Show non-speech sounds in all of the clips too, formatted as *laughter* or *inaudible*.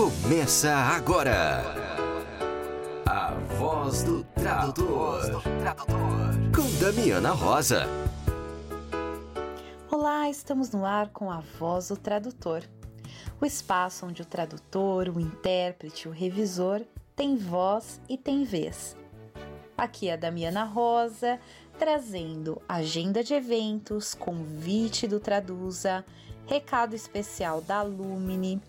Começa agora. A voz do tradutor. Com Damiana Rosa. Olá, estamos no ar com a voz do tradutor. O espaço onde o tradutor, o intérprete, o revisor tem voz e tem vez. Aqui é a Damiana Rosa, trazendo agenda de eventos, convite do Traduza, recado especial da Lumine,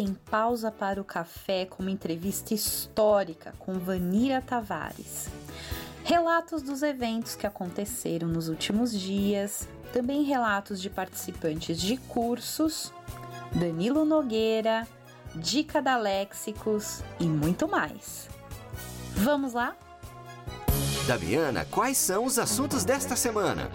tem pausa para o café com uma entrevista histórica com Vanira Tavares. Relatos dos eventos que aconteceram nos últimos dias, também relatos de participantes de cursos, Danilo Nogueira, dica da Léxicos e muito mais. Vamos lá? Damiana, quais são os assuntos desta semana?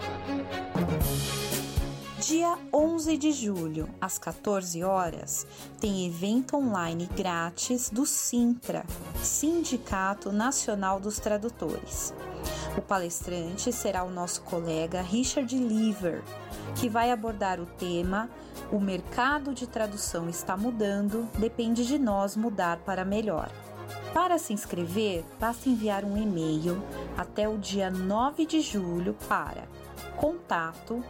Dia 11 de julho, às 14 horas, tem evento online grátis do Sintra, Sindicato Nacional dos Tradutores. O palestrante será o nosso colega Richard Lever, que vai abordar o tema O mercado de tradução está mudando, depende de nós mudar para melhor. Para se inscrever, basta enviar um e-mail até o dia 9 de julho para contato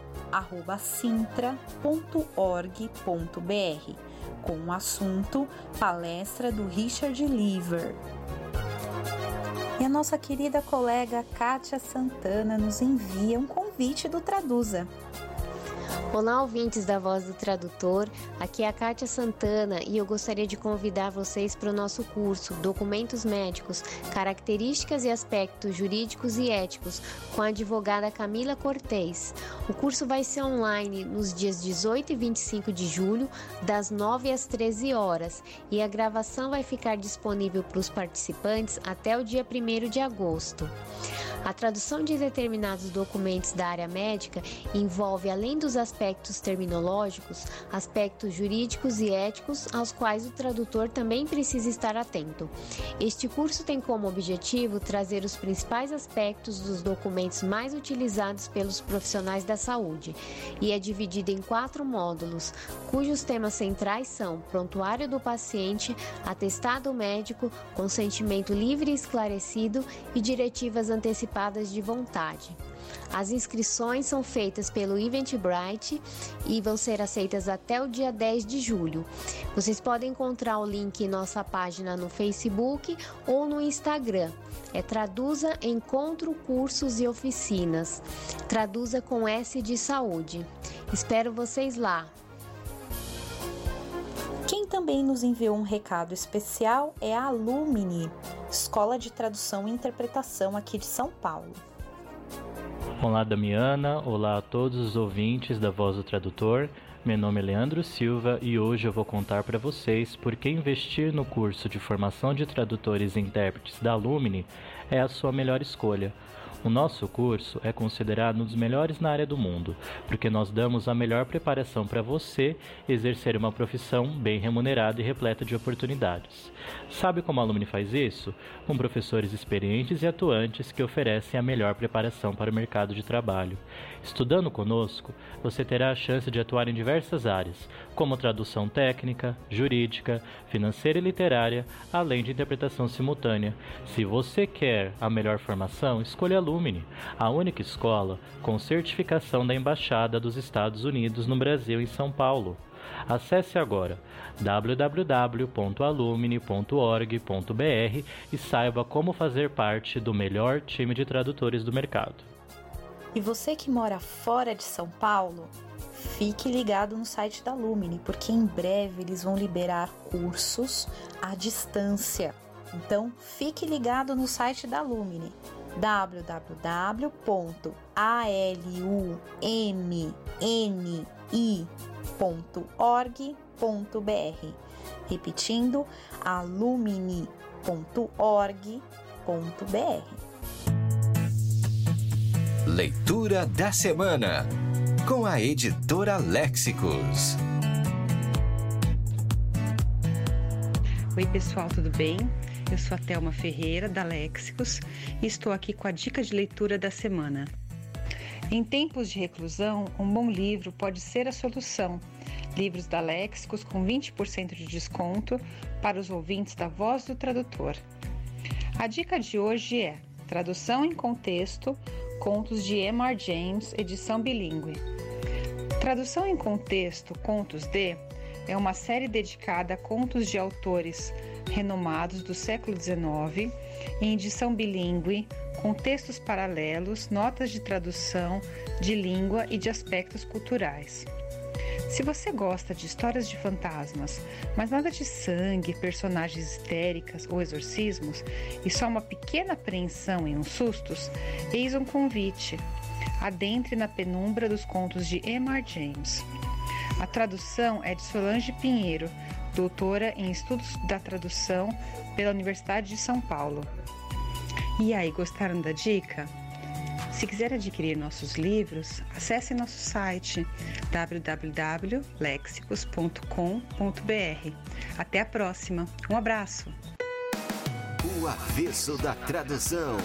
sintra.org.br com o assunto Palestra do Richard Lever. E a nossa querida colega Kátia Santana nos envia um convite do Traduza. Olá, ouvintes da Voz do Tradutor. Aqui é a Kátia Santana e eu gostaria de convidar vocês para o nosso curso Documentos Médicos, Características e Aspectos Jurídicos e Éticos, com a advogada Camila Cortez. O curso vai ser online nos dias 18 e 25 de julho, das 9 às 13 horas, e a gravação vai ficar disponível para os participantes até o dia 1 de agosto. A tradução de determinados documentos da área médica envolve, além dos aspectos terminológicos, aspectos jurídicos e éticos aos quais o tradutor também precisa estar atento. Este curso tem como objetivo trazer os principais aspectos dos documentos mais utilizados pelos profissionais da saúde e é dividido em quatro módulos, cujos temas centrais são prontuário do paciente, atestado médico, consentimento livre e esclarecido e diretivas antecipadas de vontade. As inscrições são feitas pelo Eventbrite e vão ser aceitas até o dia 10 de julho. Vocês podem encontrar o link em nossa página no Facebook ou no Instagram. É Traduza Encontro Cursos e Oficinas. Traduza com S de saúde. Espero vocês lá. Quem também nos enviou um recado especial é a Alumni, Escola de Tradução e Interpretação aqui de São Paulo. Olá, Damiana. Olá a todos os ouvintes da Voz do Tradutor. Meu nome é Leandro Silva e hoje eu vou contar para vocês por que investir no curso de formação de tradutores e intérpretes da Alumni é a sua melhor escolha. O nosso curso é considerado um dos melhores na área do mundo, porque nós damos a melhor preparação para você exercer uma profissão bem remunerada e repleta de oportunidades. Sabe como a Alumni faz isso? Com professores experientes e atuantes que oferecem a melhor preparação para o mercado de trabalho. Estudando conosco, você terá a chance de atuar em diversas áreas, como tradução técnica, jurídica, financeira e literária, além de interpretação simultânea. Se você quer a melhor formação, escolha Alumni, a única escola com certificação da Embaixada dos Estados Unidos no Brasil em São Paulo. Acesse agora www.alumni.org.br e saiba como fazer parte do melhor time de tradutores do mercado. E você que mora fora de São Paulo, fique ligado no site da Lumine, porque em breve eles vão liberar cursos à distância. Então, fique ligado no site da Lumine www.alumni.org.br. Repetindo, alumni.org.br. Leitura da semana com a editora Léxicos. Oi, pessoal, tudo bem? Eu sou a Thelma Ferreira, da Léxicos, e estou aqui com a dica de leitura da semana. Em tempos de reclusão, um bom livro pode ser a solução. Livros da Léxicos com 20% de desconto para os ouvintes da Voz do Tradutor. A dica de hoje é Tradução em Contexto, Contos de Emar James, edição bilíngue. Tradução em Contexto, Contos de é uma série dedicada a contos de autores renomados do século XIX, em edição bilíngue, com textos paralelos, notas de tradução, de língua e de aspectos culturais. Se você gosta de histórias de fantasmas, mas nada de sangue, personagens histéricas ou exorcismos, e só uma pequena apreensão e uns sustos, eis um convite. Adentre na penumbra dos contos de Emma James. A tradução é de Solange Pinheiro, doutora em Estudos da Tradução pela Universidade de São Paulo. E aí, gostaram da dica? Se quiser adquirir nossos livros, acesse nosso site www.lexicos.com.br. Até a próxima. Um abraço. O avesso da tradução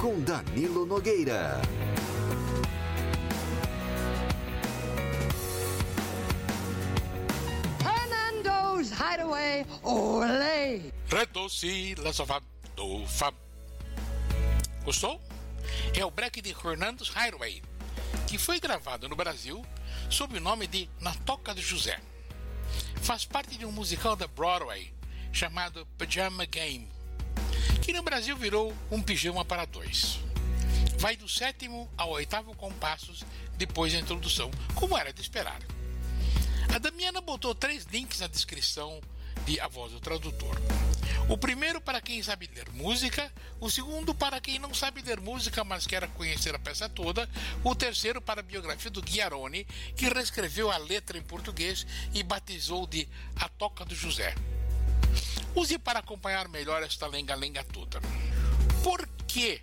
com Danilo Nogueira. Hideaway, olé! Redoci, do Fab. Gostou? é o break de Hernando's Highway, que foi gravado no Brasil sob o nome de Na Toca do José. Faz parte de um musical da Broadway chamado Pajama Game, que no Brasil virou um pijama para dois. Vai do sétimo ao oitavo compassos depois da introdução, como era de esperar. A Damiana botou três links na descrição de A Voz do Tradutor. O primeiro para quem sabe ler música, o segundo para quem não sabe ler música, mas quer conhecer a peça toda, o terceiro para a biografia do Guiarone, que reescreveu a letra em português e batizou de A Toca do José. Use para acompanhar melhor esta lenga-lenga toda. Por que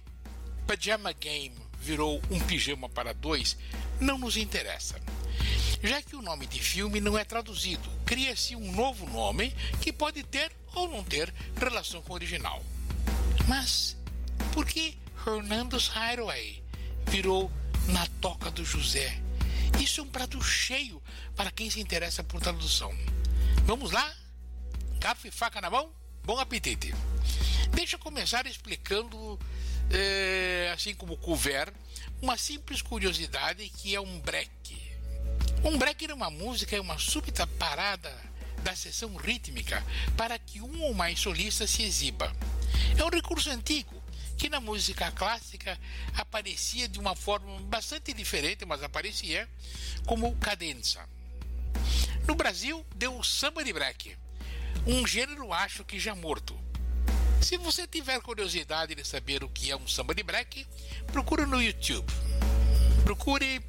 Pajama Game virou um pijama para dois não nos interessa. Já que o nome de filme não é traduzido, cria-se um novo nome que pode ter ou não ter relação com o original. Mas por que Hernando's Highway virou Na Toca do José? Isso é um prato cheio para quem se interessa por tradução. Vamos lá? Garfo e faca na mão? Bom apetite! Deixa eu começar explicando, é, assim como couvert, uma simples curiosidade que é um break. Um break numa música é uma súbita parada da sessão rítmica para que um ou mais solistas se exiba. É um recurso antigo que na música clássica aparecia de uma forma bastante diferente, mas aparecia como cadenza. No Brasil, deu o samba de break, um gênero acho que já morto. Se você tiver curiosidade de saber o que é um samba de break, procure no YouTube. Procure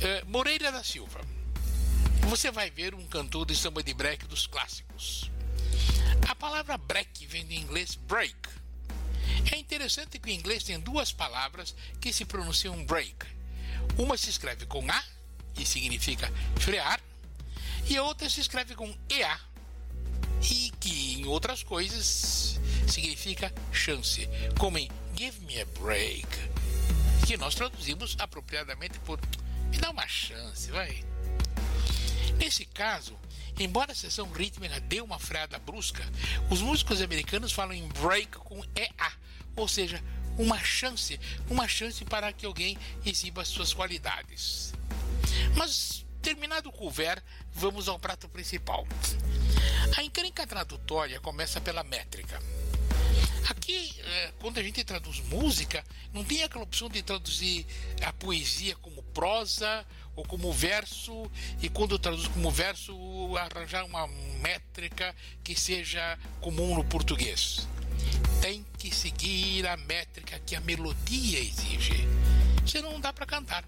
eh, Moreira da Silva você vai ver um cantor de samba de break dos clássicos. A palavra break vem do inglês break. É interessante que o inglês tem duas palavras que se pronunciam break. Uma se escreve com A e significa frear, e a outra se escreve com EA e que em outras coisas significa chance, como em Give me a break, que nós traduzimos apropriadamente por me dá uma chance, vai. Nesse caso, embora a sessão rítmica dê uma freada brusca, os músicos americanos falam em break com EA, ou seja, uma chance, uma chance para que alguém exiba suas qualidades. Mas terminado o couvert, vamos ao prato principal. A encrenca tradutória começa pela métrica. Aqui, é, quando a gente traduz música, não tem aquela opção de traduzir a poesia como prosa ou como verso, e quando traduz como verso, arranjar uma métrica que seja comum no português. Tem que seguir a métrica que a melodia exige, senão não dá para cantar.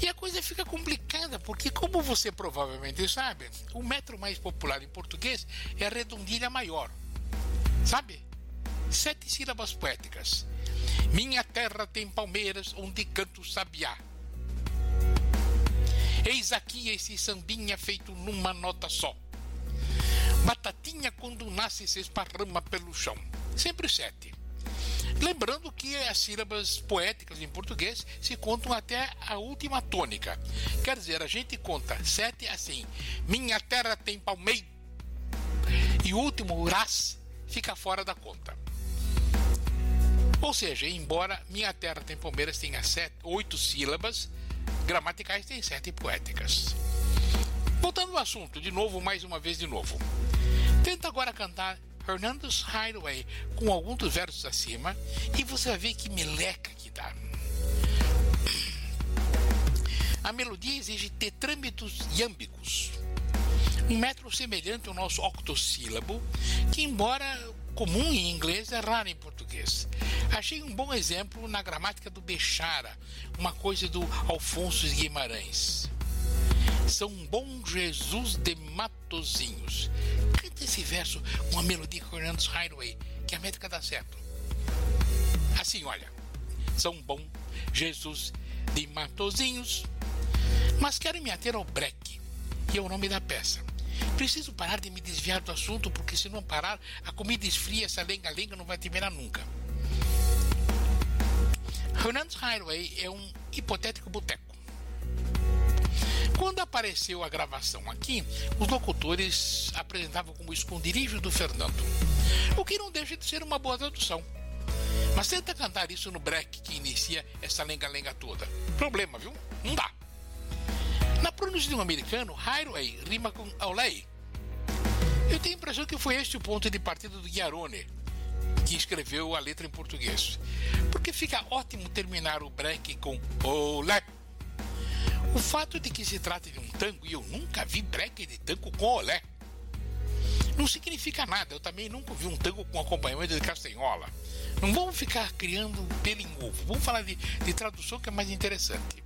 E a coisa fica complicada, porque, como você provavelmente sabe, o metro mais popular em português é a redondilha maior. Sabe? Sete sílabas poéticas. Minha terra tem palmeiras onde canto sabiá. Eis aqui esse sambinha feito numa nota só. Batatinha quando nasce se esparrama pelo chão. Sempre sete. Lembrando que as sílabas poéticas em português se contam até a última tônica. Quer dizer, a gente conta sete assim: Minha terra tem palmeiro. E o último, ras, fica fora da conta. Ou seja, embora Minha Terra tem Palmeiras tenha sete, oito sílabas, gramaticais tem sete poéticas. Voltando ao assunto, de novo, mais uma vez de novo. Tenta agora cantar Hernando's Hideaway com alguns dos versos acima e você vai ver que meleca que dá. A melodia exige tetrâmetros iâmbicos, um método semelhante ao nosso octossílabo, que embora comum em inglês é raro em português. Achei um bom exemplo na gramática do Bechara, uma coisa do Alfonso Guimarães. São Bom Jesus de Matozinhos. Canta esse verso com a melodia Fernandes Highway, que a métrica dá certo. Assim, olha. São Bom Jesus de Matozinhos. Mas quero me ater ao break, que é o nome da peça. Preciso parar de me desviar do assunto, porque se não parar, a comida esfria, essa lenga-lenga não vai terminar nunca. Hernandes Highway é um hipotético boteco. Quando apareceu a gravação aqui, os locutores apresentavam como esconderijo do Fernando, o que não deixa de ser uma boa tradução. Mas tenta cantar isso no break que inicia essa lenga-lenga toda. Problema, viu? Não dá. Na pronúncia de um americano, highway rima com Aulay. Eu tenho a impressão que foi este o ponto de partida do Guiarone, que escreveu a letra em português. Porque fica ótimo terminar o break com Olé. O fato de que se trata de um tango, e eu nunca vi break de tango com olé, não significa nada. Eu também nunca vi um tango com acompanhamento de castanhola. Não vamos ficar criando pelo em ovo. Vamos falar de, de tradução que é mais interessante.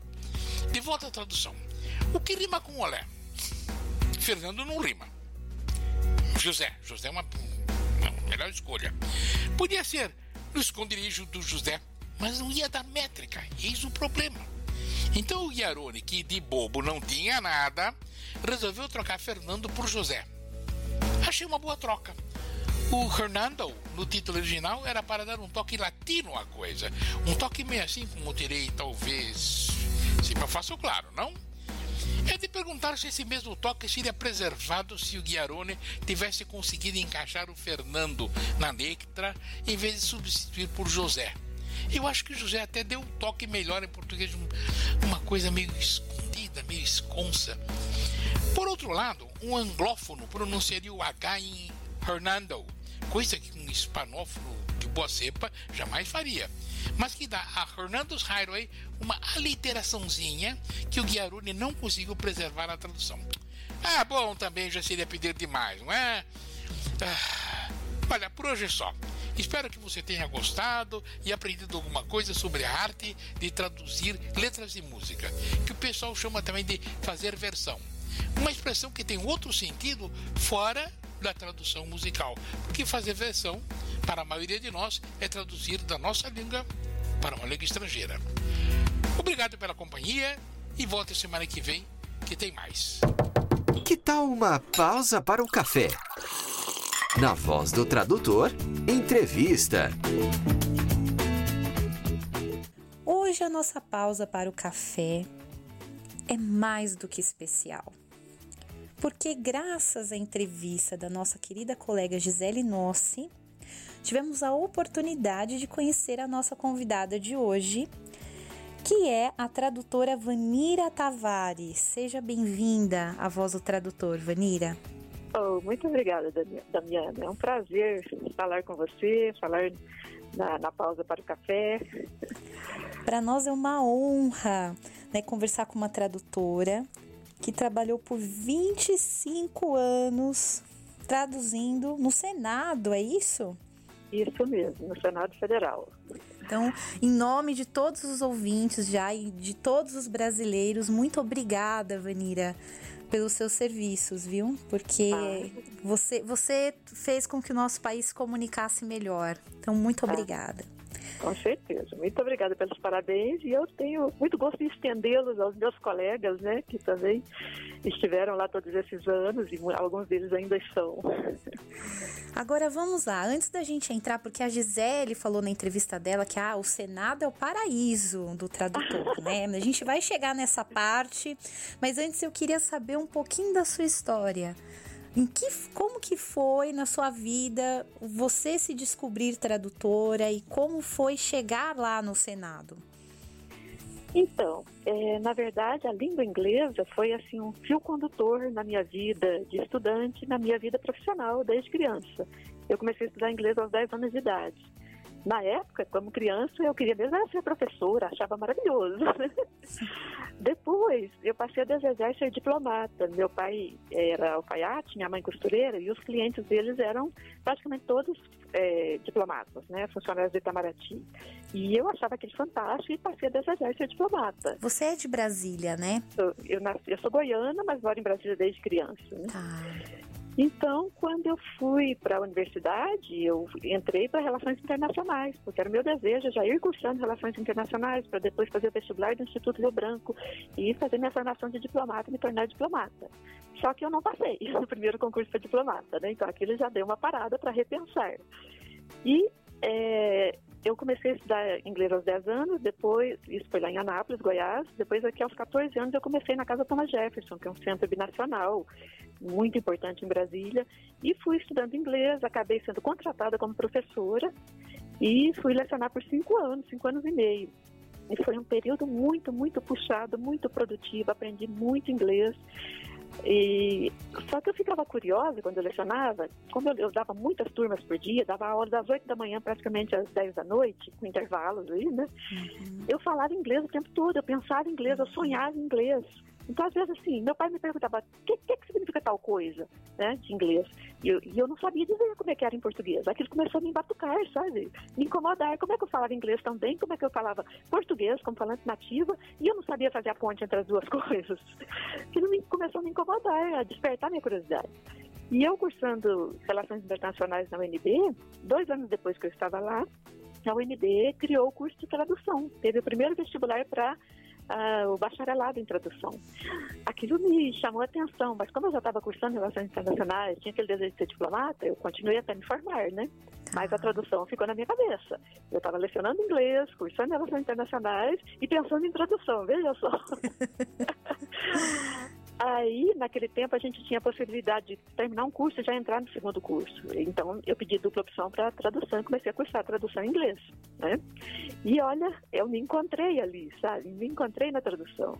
De volta à tradução. O que rima com olé? Fernando não rima. José. José é uma, uma melhor escolha. Podia ser no esconderijo do José, mas não ia dar métrica. Eis o problema. Então o Guiarone, que de bobo não tinha nada, resolveu trocar Fernando por José. Achei uma boa troca. O Hernando, no título original, era para dar um toque latino à coisa. Um toque meio assim, como terei talvez. Se me faço claro, não? É de perguntar se esse mesmo toque seria preservado se o Guiarone tivesse conseguido encaixar o Fernando na letra em vez de substituir por José. Eu acho que o José até deu um toque melhor em português, uma coisa meio escondida, meio esconsa. Por outro lado, um anglófono pronunciaria o H em Hernando, coisa que um hispanófono de boa cepa jamais faria, mas que dá a Hernando's Highway uma aliteraçãozinha que o Guiarone não conseguiu preservar na tradução. Ah, bom, também já seria pedir demais, não é? Ah, olha, por hoje é só. Espero que você tenha gostado e aprendido alguma coisa sobre a arte de traduzir letras de música, que o pessoal chama também de fazer versão. Uma expressão que tem outro sentido fora da tradução musical, porque fazer versão, para a maioria de nós, é traduzir da nossa língua para uma língua estrangeira. Obrigado pela companhia e volte semana que vem, que tem mais. Que tal uma pausa para o café? Na voz do tradutor, entrevista. Hoje a nossa pausa para o café é mais do que especial. Porque graças à entrevista da nossa querida colega Gisele Nossi, tivemos a oportunidade de conhecer a nossa convidada de hoje, que é a tradutora Vanira Tavares. Seja bem-vinda à Voz do Tradutor, Vanira. Oh, muito obrigada, Damiana. É um prazer falar com você, falar na, na pausa para o café. Para nós é uma honra né, conversar com uma tradutora que trabalhou por 25 anos traduzindo no Senado, é isso? Isso mesmo, no Senado Federal. Então, em nome de todos os ouvintes já e de todos os brasileiros, muito obrigada, Vanira, pelos seus serviços, viu? Porque ah. você, você fez com que o nosso país se comunicasse melhor. Então, muito obrigada. Com certeza. Muito obrigada pelos parabéns e eu tenho muito gosto de estendê-los aos meus colegas, né, que também estiveram lá todos esses anos e alguns deles ainda estão. *laughs* Agora vamos lá, antes da gente entrar, porque a Gisele falou na entrevista dela que ah, o Senado é o paraíso do tradutor, *laughs* né? A gente vai chegar nessa parte, mas antes eu queria saber um pouquinho da sua história. Em que, como que foi na sua vida você se descobrir tradutora e como foi chegar lá no Senado? Então, é, na verdade, a língua inglesa foi assim um fio condutor na minha vida de estudante, na minha vida profissional desde criança. Eu comecei a estudar inglês aos 10 anos de idade. Na época, como criança, eu queria mesmo ser professora, achava maravilhoso. *laughs* Depois, eu passei a desejar ser diplomata. Meu pai era alfaiate, minha mãe costureira, e os clientes deles eram praticamente todos é, diplomatas, né, funcionários de Itamaraty. E eu achava aquilo fantástico e passei a desejar ser diplomata. Você é de Brasília, né? Eu, eu, nasci, eu sou goiana, mas moro em Brasília desde criança. Né? Tá. Então, quando eu fui para a universidade, eu entrei para Relações Internacionais, porque era meu desejo já ir cursando Relações Internacionais, para depois fazer o vestibular do Instituto Rio Branco e fazer minha formação de diplomata e me tornar diplomata. Só que eu não passei *laughs* no primeiro concurso para diplomata, né? Então aquilo já deu uma parada para repensar. E é, eu comecei a estudar inglês aos 10 anos, depois, isso foi lá em Anápolis, Goiás, depois aqui aos 14 anos eu comecei na Casa Thomas Jefferson, que é um centro binacional muito importante em Brasília, e fui estudando inglês, acabei sendo contratada como professora e fui lecionar por cinco anos, cinco anos e meio. E foi um período muito, muito puxado, muito produtivo, aprendi muito inglês. E, só que eu ficava curiosa quando eu lecionava, como eu, eu, dava muitas turmas por dia, dava aula das 8 da manhã praticamente às 10 da noite, com intervalos aí, né? Uhum. Eu falava inglês o tempo todo, eu pensava em inglês, eu sonhava em inglês. Então, às vezes, assim, meu pai me perguntava o que, que, que, significa tal coisa, né, de inglês. E eu, e eu, não sabia dizer como é que era em português. Aquilo começou a me embatucar, sabe? Me incomodar. Como é que eu falava inglês tão bem? Como é que eu falava português como falante nativa? E eu não sabia fazer a ponte entre as duas *laughs* coisas. Aquilo me, começou a me incomodar, a despertar minha curiosidade. E eu cursando Relações Internacionais na UNB, dois anos depois que eu estava lá, a UNB criou o curso de tradução. Teve o primeiro vestibular para uh, o bacharelado em tradução. Aquilo me chamou a atenção, mas como eu já estava cursando Relações Internacionais, tinha aquele desejo de ser diplomata, eu continuei até me formar, né? Mas a tradução ficou na minha cabeça. Eu estava lecionando inglês, cursando Relações Internacionais e pensando em tradução, veja só. *laughs* Aí, naquele tempo, a gente tinha a possibilidade de terminar um curso e já entrar no segundo curso. Então, eu pedi dupla opção para tradução e comecei a cursar tradução em inglês, né? E olha, eu me encontrei ali, sabe? Me encontrei na tradução.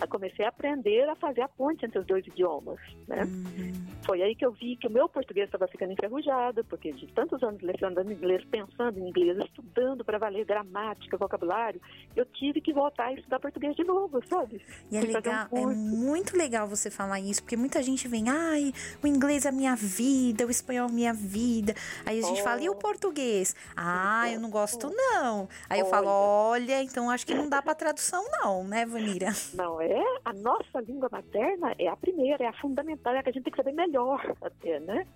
Eu comecei a aprender a fazer a ponte entre os dois idiomas, né? Uhum. Foi aí que eu vi que o meu português estava ficando enferrujado, porque de tantos anos lecionando inglês, pensando em inglês, estudando para valer gramática, vocabulário, eu tive que voltar a estudar português de novo, sabe? E é legal, um é muito legal legal você falar isso, porque muita gente vem, ai, o inglês é minha vida, o espanhol é minha vida. Aí a gente oh. fala, e o português? Ah, eu não gosto não. Aí eu falo, olha, então acho que não dá para tradução não, né, Vanira? Não, é a nossa língua materna é a primeira, é a fundamental, é a que a gente tem que saber melhor até, né?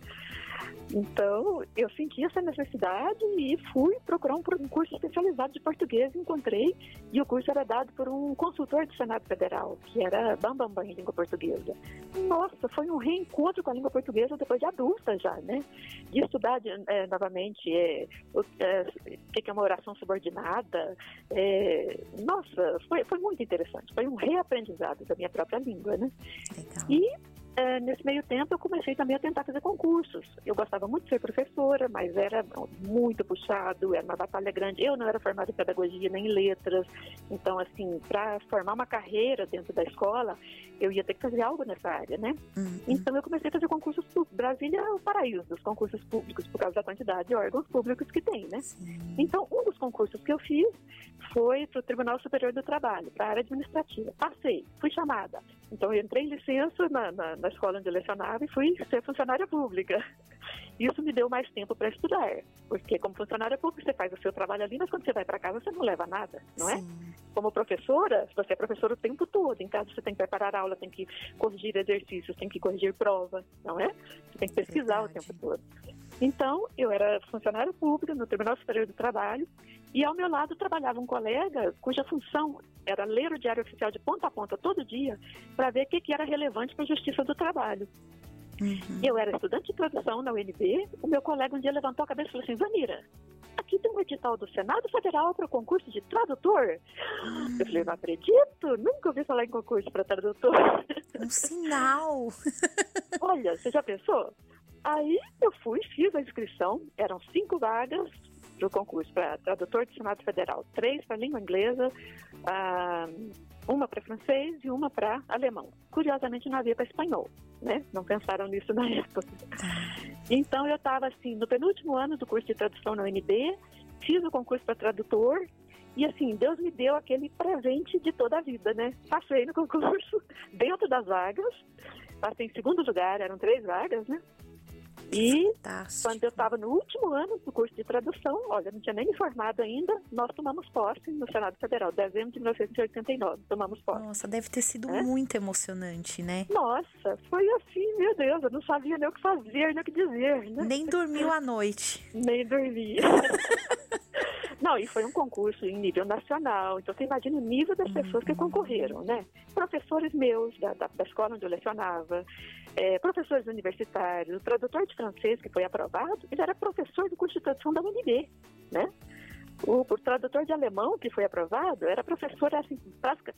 Então, eu senti essa necessidade e fui procurar um, curso especializado de português, encontrei, e o curso era dado por um consultor do Senado Federal, que era bambambam bam, bam, em língua portuguesa. Nossa, foi um reencontro com a língua portuguesa depois de adulta já, né? De estudar é, novamente é, o é, que é uma oração subordinada. É, nossa, foi, foi muito interessante, foi um reaprendizado da minha própria língua, né? Legal. E é, nesse meio tempo eu comecei também a tentar fazer concursos. Eu gostava muito de ser professora, mas era muito puxado, era uma batalha grande. Eu não era formada em pedagogia nem em letras, então assim, para formar uma carreira dentro da escola, eu ia ter que fazer algo nessa área, né? Uhum. Então eu comecei a fazer concursos públicos. Brasília é o paraíso dos concursos públicos por causa da quantidade de órgãos públicos que tem, né? Sim. Então um dos concursos que eu fiz foi para o Tribunal Superior do Trabalho, para a área administrativa. Passei, fui chamada. Então eu entrei em licença na, na, na escola onde eu lecionava e fui ser funcionária pública. *laughs* Isso me deu mais tempo para estudar, porque como funcionária pública você faz o seu trabalho ali, mas quando você vai para casa você não leva nada, não é? Sim. Como professora, você é professora o tempo todo, em casa você tem que preparar aula, tem que corrigir exercícios, tem que corrigir prova, não é? Você tem que pesquisar Verdade. o tempo todo. Então, eu era funcionário público no Tribunal Superior do Trabalho e ao meu lado trabalhava um colega cuja função era ler o Diário Oficial de ponta a ponta todo dia para ver o que, que era relevante para a Justiça do Trabalho. Uhum. Eu era estudante de tradução na UNB, o meu colega um dia levantou a cabeça e falou assim, Vanira, aqui tem um edital do Senado Federal para o concurso de tradutor. Eu falei, não acredito, nunca ouvi falar em concurso para tradutor. Um sinal. *laughs* Olha, você já pensou? Aí eu fui, fiz a inscrição, eram cinco vagas para o concurso para tradutor do Senado Federal, três para língua inglesa, ah, uma para francês e uma para alemão. Curiosamente não havia para espanhol, né? Não pensaram nisso na *laughs* época. Então eu estava assim no penúltimo ano do curso de tradução na UNB, fiz o concurso para tradutor e assim Deus me deu aquele presente de toda a vida, né? Passei no concurso *laughs* dentro das vagas, passei em segundo lugar, eram três vagas, né? E Fantástico. quando eu estava no último ano do curso de tradução, olha, não tinha nem me formado ainda, nós tomamos posse no Senado Federal, dezembro de 1989, tomamos posse. Nossa, deve ter sido é? muito emocionante, né? Nossa, foi assim, meu Deus, eu não sabia nem o que fazer, nem o que dizer, né? Nem dormiu à noite. nem dormi. *laughs* Não, e foi um concurso em nível nacional, então você imagina o nível das pessoas que concorreram, né? Professores meus da, da, da escola onde eu lecionava, é, professores universitários, o tradutor de francês que foi aprovado, ele era professor do curso de tradução da UNB, né? O, o, tradutor de alemão que foi aprovado era professor, assim,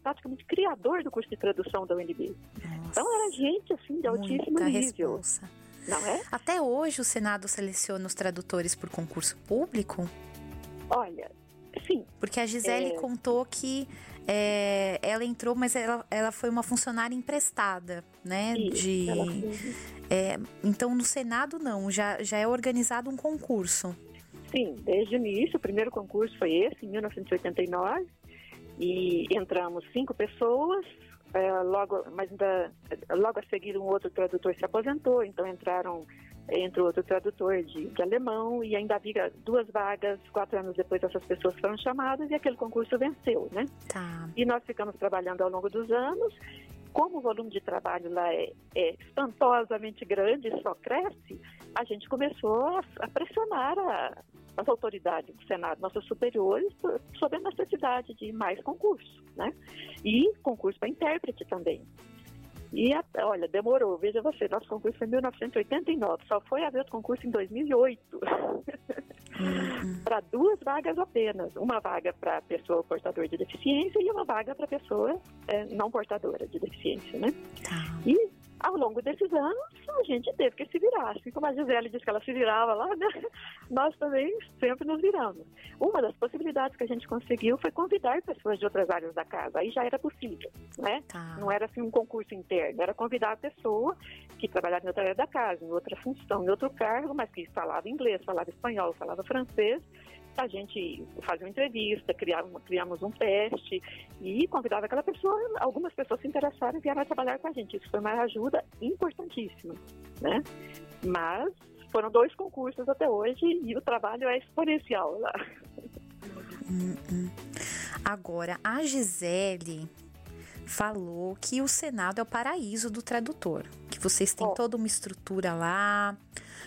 praticamente criador do curso de tradução da UNB. Nossa, então era gente, assim, de altíssimo nível. Responsa. Não é? Até hoje o Senado seleciona os tradutores por concurso público? Olha, sim. Porque a Gisele é... contou que é, ela entrou, mas ela, ela foi uma funcionária emprestada, né? Isso, de, é, então no Senado não, já, já é organizado um concurso. Sim, desde o início, o primeiro concurso foi esse, em 1989, e entramos cinco pessoas, é, logo, mas ainda, logo a seguir um outro tradutor se aposentou, então entraram entre outro tradutor de, de, alemão, e ainda havia duas vagas, quatro anos depois essas pessoas foram chamadas e aquele concurso venceu, né? Tá. E nós ficamos trabalhando ao longo dos anos. Como o volume de trabalho lá é, é espantosamente grande e só cresce, a gente começou a, a pressionar a, as autoridades do Senado, nossos superiores, sobre a necessidade de mais concurso, né? E concurso para intérprete também. E, olha, demorou. Veja você, nosso concurso foi em 1989, só foi haver outro concurso em 2008. Uhum. para duas vagas apenas. Uma vaga para pessoa portadora de deficiência e uma vaga para pessoa é, não portadora de deficiência, né? Tá. E ao longo desses anos, a gente teve que se virar. Assim como a Gisele disse que ela se virava lá, né? *laughs* nós também sempre nos viramos. Uma das possibilidades que a gente conseguiu foi convidar pessoas de outras áreas da casa. Aí já era possível, né? Tá. Não era assim um concurso interno, era convidar a pessoa que trabalhava em outra área da casa, em outra função, em outro cargo, mas que falava inglês, falava espanhol, falava francês, a gente fazia uma entrevista, criava, criamos um teste e convidava aquela pessoa, algumas pessoas se interessaram e vieram trabalhar com a gente. Isso foi uma ajuda importantíssima, né? Mas foram dois concursos até hoje e o trabalho é exponencial lá. Hum, hum. Agora, a Gisele falou que o Senado é o paraíso do tradutor, que vocês têm oh. toda uma estrutura lá.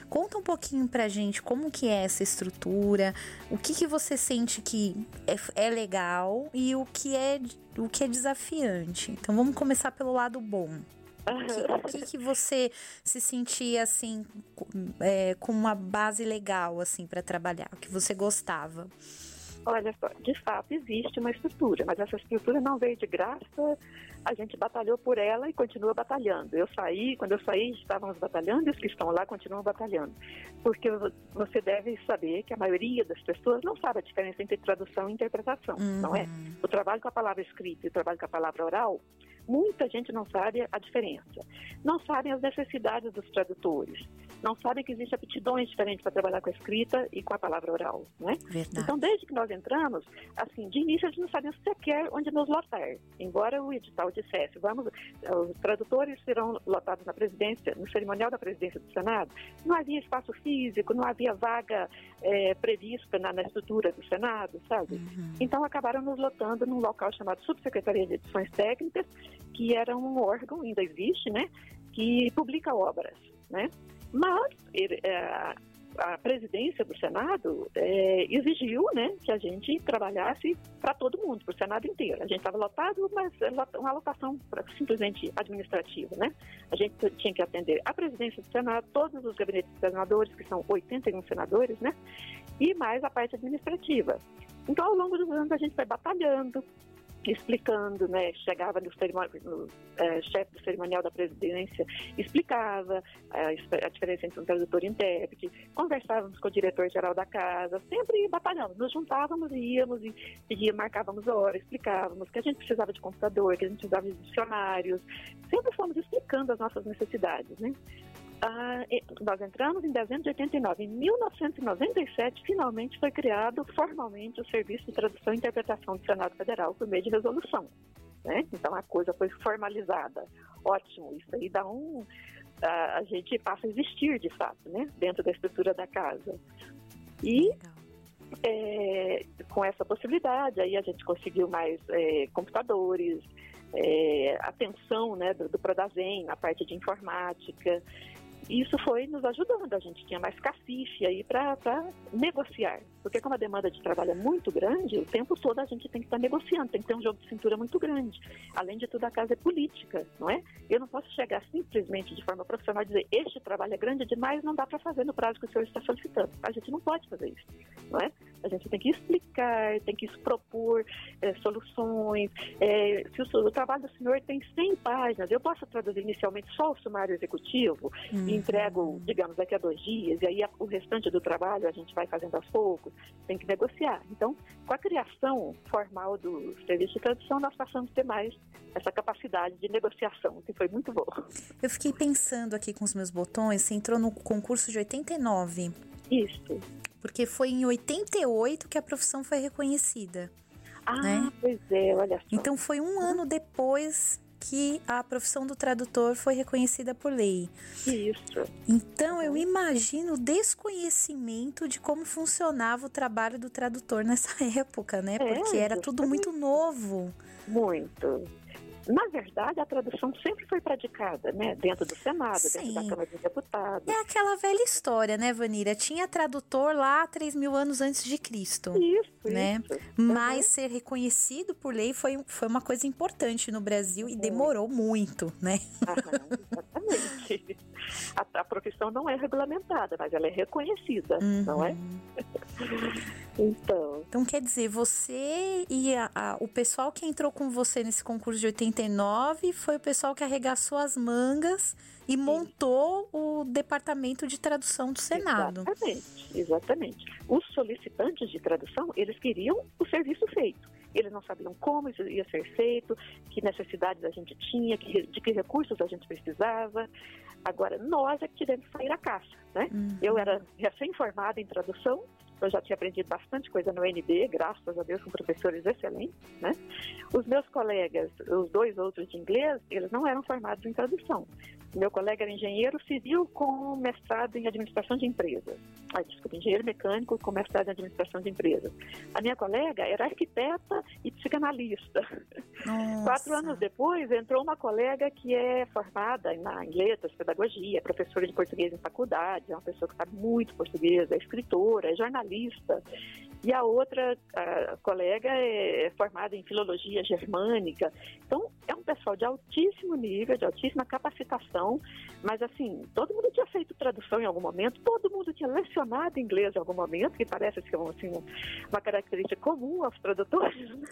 Conta um pouquinho pra gente como que é essa estrutura, o que que você sente que é, é legal e o que é o que é desafiante. Então vamos começar pelo lado bom. O que, que, você se sentia assim é, com uma base legal assim para trabalhar, o que você gostava? Olha só, de fato existe uma estrutura, mas essa estrutura não veio de graça, a gente batalhou por ela e continua batalhando. Eu saí, quando eu saí, estávamos batalhando e os que estão lá continuam batalhando. Porque você deve saber que a maioria das pessoas não sabe a diferença entre tradução e interpretação, uhum. não é? O trabalho com a palavra escrita e o trabalho com a palavra oral Muita gente não sabe a diferença. Não sabem as necessidades dos tradutores. Não sabem que existem aptidões diferentes para trabalhar com a escrita e com a palavra oral, não é? Então, desde que nós entramos, assim, de início a gente não sabia sequer onde nos lotar. Embora o edital dissesse, vamos, os tradutores serão lotados na presidência, no cerimonial da presidência do Senado, não havia espaço físico, não havia vaga é, prevista na, na, estrutura do Senado, sabe? Uhum. Então, acabaram nos lotando num local chamado Subsecretaria de Edições Técnicas, que era um órgão, ainda existe, né, que publica obras, né? Mas ele, é, a presidência do Senado é, exigiu né, que a gente trabalhasse para todo mundo, para o Senado inteiro. A gente estava lotado, mas uma lotação simplesmente administrativa. Né? A gente tinha que atender a presidência do Senado, todos os gabinetes de senadores, que são 81 senadores, né? e mais a parte administrativa. Então, ao longo dos anos, a gente foi batalhando, explicando, né, chegava no, no é, chefe do cerimonial da presidência, explicava a, a diferença entre um tradutor e intérprete, conversávamos com o diretor-geral da casa, sempre batalhando, nos juntávamos e íamos e pedia, marcávamos hora, explicávamos que a gente precisava de computador, que a gente precisava de dicionários, sempre fomos explicando as nossas necessidades, né. Ah, nós entramos em dezembro de 89. Em 1997, finalmente foi criado formalmente o Serviço de Tradução e Interpretação do Senado Federal por meio de resolução. Né? Então a coisa foi formalizada. Ótimo, isso aí dá um. A, a gente passa a existir de fato, né? Dentro da estrutura da casa. E é, com essa possibilidade, aí a gente conseguiu mais é, computadores, é, atenção né, do, do Prodazem, na parte de informática isso foi nos ajudando, a gente tinha mais cacife aí para negociar. Porque como a demanda de trabalho é muito grande, o tempo todo a gente tem que estar negociando, tem que ter um jogo de cintura muito grande. Além de tudo, a casa é política, não é? Eu não posso chegar simplesmente de forma profissional e dizer este trabalho é grande demais, não dá para fazer no prazo que o senhor está solicitando. A gente não pode fazer isso, não é? A gente tem que explicar, tem que propor é, soluções. É, se o, o, trabalho do senhor tem 100 páginas, eu posso traduzir inicialmente só o sumário executivo uhum. e entrego, digamos, daqui a dois dias, e aí a, o restante do trabalho a gente vai fazendo aos poucos tem que negociar. Então, com a criação formal do serviço de tradução, nós passamos a ter mais essa capacidade de negociação, que foi muito bom. Eu fiquei pensando aqui com os meus botões, você entrou no concurso de 89. Isso. Porque foi em 88 que a profissão foi reconhecida. Ah, né? pois é, olha só. Então foi um ano depois que a profissão do tradutor foi reconhecida por lei. Isso. Então eu imagino o desconhecimento de como funcionava o trabalho do tradutor nessa *laughs* época, né? É, Porque era tudo muito novo. Muito. Na verdade, a tradução sempre foi praticada, né? Dentro do Senado, Sim. dentro da Câmara dos Deputados. É aquela velha história, né, Vanira? Tinha tradutor lá 3 mil anos antes de Cristo. Isso, né? Isso. Mas uhum. ser reconhecido por lei foi, foi uma coisa importante no Brasil e demorou muito, né? Aham, exatamente. *laughs* A, a, profissão não é regulamentada, mas ela é reconhecida, uhum. não é? *laughs* então. Então, quer dizer, você e a, a, o pessoal que entrou com você nesse concurso de 89 foi o pessoal que arregaçou as mangas e Sim. montou o departamento de tradução do Senado. Exatamente, exatamente. Os solicitantes de tradução, eles queriam o serviço feito. Eles não sabiam como isso ia ser feito, que necessidades a gente tinha, que, de que recursos a gente precisava. Agora, nós é que tivemos que sair à caça, né? Uhum. Eu era recém-formada em tradução, eu já tinha aprendido bastante coisa no NB, graças a Deus, com professores excelentes, né? Os meus colegas, os dois outros de inglês, eles não eram formados em tradução. Meu colega era engenheiro civil com mestrado em administração de empresas. Ah, desculpa, engenheiro mecânico com mestrado em administração de empresas. A minha colega era arquiteta e psicanalista. Nossa. Quatro anos depois, entrou uma colega que é formada na, em letras, pedagogia, é professora de português em faculdade, é uma pessoa que sabe muito português, é escritora, é jornalista. E a outra a colega é formada em filologia germânica. Então, é um pessoal de altíssimo nível, de altíssima capacitação, mas assim, todo mundo tinha feito tradução em algum momento, todo mundo tinha lecionado inglês em algum momento, que parece ser assim, uma característica comum aos tradutores. Né?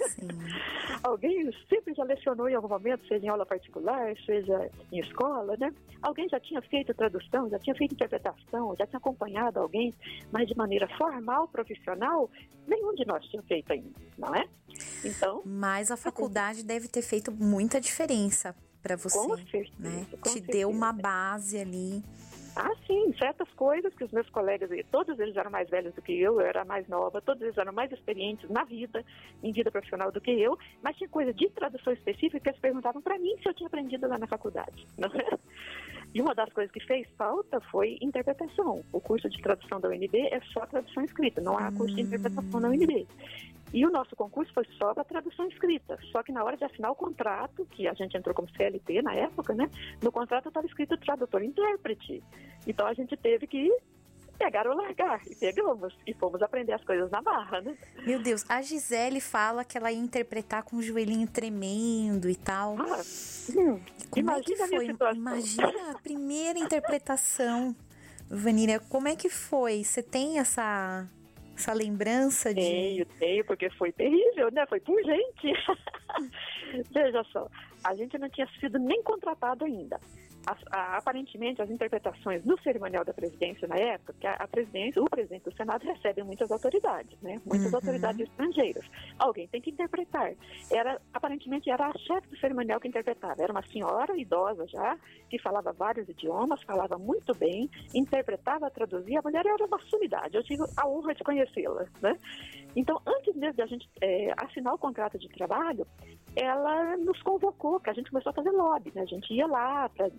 Alguém sempre já lecionou em algum momento, seja em aula particular, seja em escola, né? Alguém já tinha feito tradução, já tinha feito interpretação, já tinha acompanhado alguém, mas de maneira formal, profissional, nenhum de nós tinha feito ainda, não é? Então. Mas a faculdade deve ter feito muita diferença para você, com certeza, né? Com Te certeza. deu uma base ali. Ah, sim, certas coisas que os meus colegas, todos eles eram mais velhos do que eu, eu era mais nova, todos eles eram mais experientes na vida, em vida profissional do que eu, mas tinha coisa de tradução específica que eles perguntavam para mim se eu tinha aprendido lá na faculdade. Não é? E uma das coisas que fez falta foi interpretação. O curso de tradução da UNB é só tradução escrita, não há curso de interpretação na UNB. E o nosso concurso foi só para tradução escrita. Só que na hora de assinar o contrato, que a gente entrou como CLT na época, né? No contrato estava escrito tradutor intérprete. Então a gente teve que pegar ou largar. E pegamos. E fomos aprender as coisas na barra, né? Meu Deus, a Gisele fala que ela ia interpretar com o joelhinho tremendo e tal. Ah, hum, Como é imagina que a minha foi? Imagina a primeira interpretação. Vanília, como é que foi? Você tem essa, essa lembrança de. Tenho, tenho, porque foi terrível, né? Foi por gente. *laughs* Veja só, a gente não tinha sido nem contratado ainda. As- a- aparentemente, as interpretações no cerimonial da presidência na época, que a, a presidência, o presidente do Senado recebe muitas autoridades, né? Muitas Uhum. autoridades estrangeiras. Alguém tem que interpretar. Era, aparentemente, era a chefe do cerimonial que interpretava. Era uma senhora idosa já, que falava vários idiomas, falava muito bem, interpretava, traduzia. A mulher era uma sumidade. Eu tive a honra de conhecê-la, né? Então, antes mesmo de a gente eh, assinar o contrato de trabalho, ela nos convocou, que a gente começou a fazer lobby, né? A gente ia lá para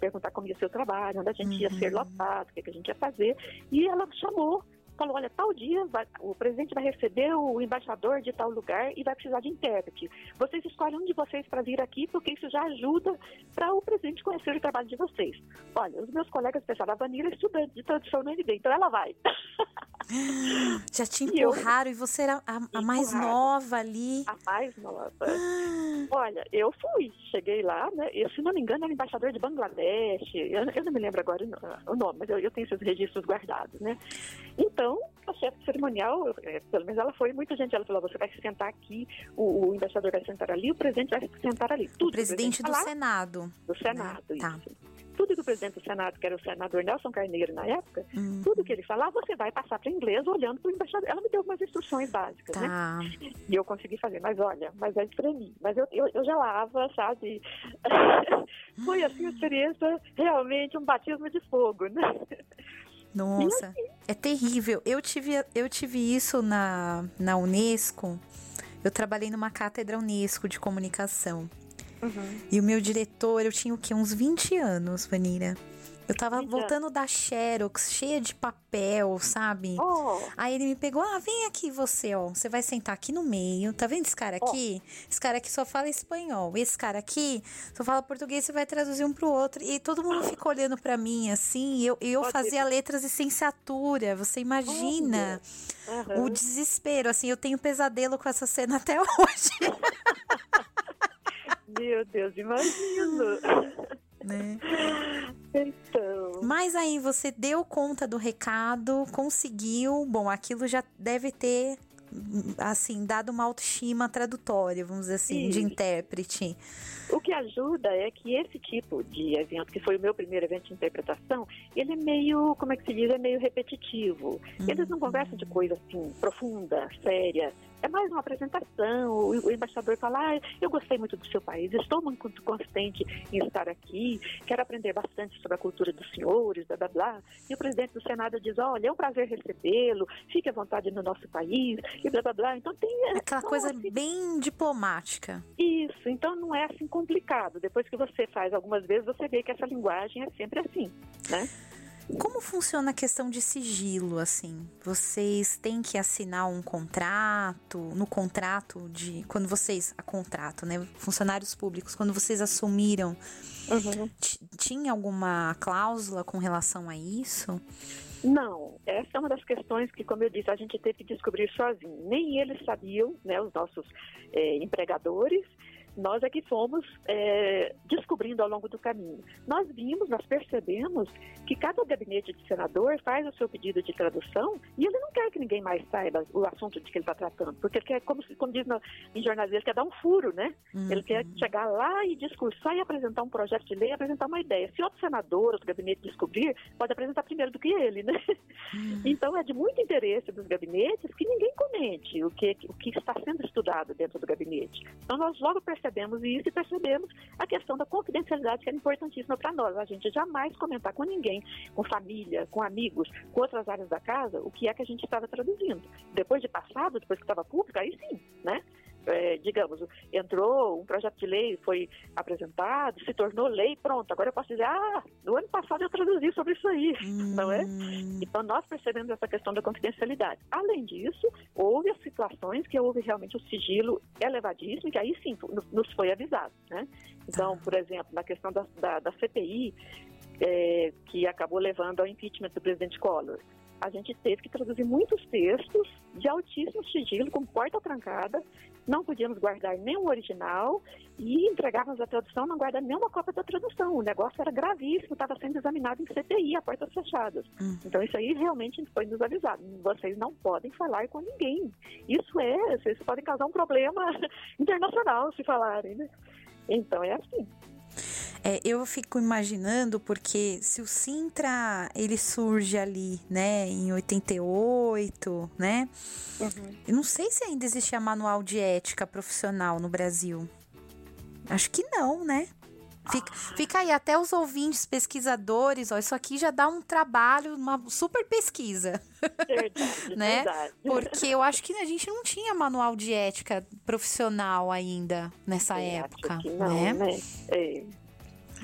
perguntar como ia ser o trabalho, onde a gente ia ser lotado, o que, que a gente ia fazer. E ela chamou, falou, olha, tal dia vai- o presidente vai receber o embaixador de tal lugar e vai precisar de intérprete. Vocês escolhem um de vocês para vir aqui, porque isso já ajuda para o presidente conhecer o trabalho de vocês. Olha, os meus colegas pensaram, a Vanilla é estudante de tradução no NB, então ela vai. *gasps* Já te E eu- empurraram e você era a, a mais Empurraram. nova ali. A mais nova. Olha, eu fui, cheguei lá, né? Eu, se não me engano, era embaixador de Bangladesh. Eu, eu não me lembro agora o nome, mas eu, eu tenho esses registros guardados, né? Então, a chefe cerimonial, eh, pelo menos ela foi muito gentil. Ela falou: você vai se sentar aqui, o, o embaixador vai sentar ali, o presidente vai se sentar ali. Tudo O presidente do falar, Senado. do Senado, Tá. isso. Tudo que o presidente do Senado, que era o senador Nelson Carneiro na época, Hum, tudo que ele falar, você vai passar para inglês olhando para o embaixador. Ela me deu algumas instruções básicas, né? tá. E eu consegui fazer, mas olha, mas é pra mim. Mas eu, eu, eu gelava, sabe? *laughs* Foi assim uma experiência realmente um batismo de fogo, né? Nossa, é terrível. Eu tive, eu tive isso na, na Unesco. Eu trabalhei numa cátedra Unesco de comunicação. Uhum. E o meu diretor, eu tinha o quê? Uns 20 anos, Vanira. Eu tava voltando da Xerox, cheia de papel, sabe? Oh, Aí ele me pegou, ah, vem aqui você, ó. Você vai sentar aqui no meio. Tá vendo esse cara aqui? Esse cara aqui só fala espanhol. Esse cara aqui só fala português, você vai traduzir um pro outro. E todo mundo ficou *gasps* olhando pra mim, assim. E eu, eu Pode fazia letras de licenciatura. Você imagina aham. o desespero. Assim, eu tenho pesadelo com essa cena até *laughs* hoje. *laughs* meu Deus, imagino. *laughs* né? Então, Mas aí você deu conta do recado, conseguiu. Bom, aquilo já deve ter, assim, dado uma autoestima tradutória, vamos dizer assim, de intérprete. o que ajuda é que esse tipo de evento, que foi o meu primeiro evento de interpretação, ele é meio, como é que se diz, é meio repetitivo. Eles não conversam de coisa assim, profunda, séria. É mais uma apresentação. O, embaixador fala: ah, eu gostei muito do seu país, estou muito contente em estar aqui, quero aprender bastante sobre a cultura dos senhores, blá blá blá. E o presidente do Senado diz: olha, é um prazer recebê-lo, fique à vontade no nosso país, e blá blá blá. Então tem. Aquela são, coisa assim, bem diplomática. isso, então não é assim complicado. Depois que você faz algumas vezes, você vê que essa linguagem é sempre assim, né? Como funciona a questão de sigilo, assim? Vocês têm que assinar um contrato, no contrato de. Quando vocês. A contrato, né? Funcionários públicos, quando vocês assumiram, Uhum. ti- tinha alguma cláusula com relação a isso? Não, essa é uma das questões que, como eu disse, a gente teve que descobrir sozinho. Nem eles sabiam, né, os nossos eh, empregadores, nós é que fomos eh, descobrindo ao longo do caminho. Nós vimos, nós percebemos que cada gabinete de senador faz o seu pedido de tradução e ele não quer que ninguém mais saiba o assunto de que ele está tratando, porque ele quer, como, como diz no, em jornalismo, ele quer dar um furo, né? Ele quer chegar lá e discursar e apresentar um projeto de lei, apresentar uma ideia. Se outro senador, outro gabinete descobrir, pode apresentar primeiro do que ele, né? Então é de muito interesse dos gabinetes que ninguém comente o que, o que está sendo estudado dentro do gabinete. Então nós logo percebemos isso e percebemos a questão da confidencialidade que era importantíssima para nós. A gente jamais comentar com ninguém, com família, com amigos, com outras áreas da casa, o que é que a gente estava traduzindo. Depois de passado, depois que estava público, aí sim, né? É, digamos, entrou um projeto de lei, foi apresentado, se tornou lei, pronto. Agora eu posso dizer, ah, no ano passado eu traduzi sobre isso aí, *laughs* não é? Hum, Então, nós percebemos essa questão da confidencialidade. Além disso, houve as situações que houve realmente o sigilo elevadíssimo, que aí sim no- nos foi avisado. Né? Então, por exemplo, na questão da, da, da CPI, é, que acabou levando ao impeachment do presidente Collor. a gente teve que traduzir muitos textos de altíssimo sigilo, com porta trancada, não podíamos guardar nenhum original e entregávamos a tradução não guardando nenhuma cópia da tradução. O negócio era gravíssimo, estava sendo examinado em CPI, a portas fechadas. Hum. Então isso aí realmente foi nos avisado. Vocês não podem falar com ninguém. Isso é, vocês podem causar um problema *laughs* internacional se falarem, né? Então é assim. É, eu fico imaginando porque se o Sintra ele surge ali, né, em 88, né? Uhum. Eu não sei se ainda existia manual de ética profissional no Brasil. Acho que não, né? Fica, fica, aí, até os ouvintes, pesquisadores, ó, isso aqui já dá um trabalho, uma super pesquisa. Verdade, *laughs* né? Verdade. Porque eu acho que a gente não tinha manual de ética profissional ainda nessa eu época. não, né? né? É.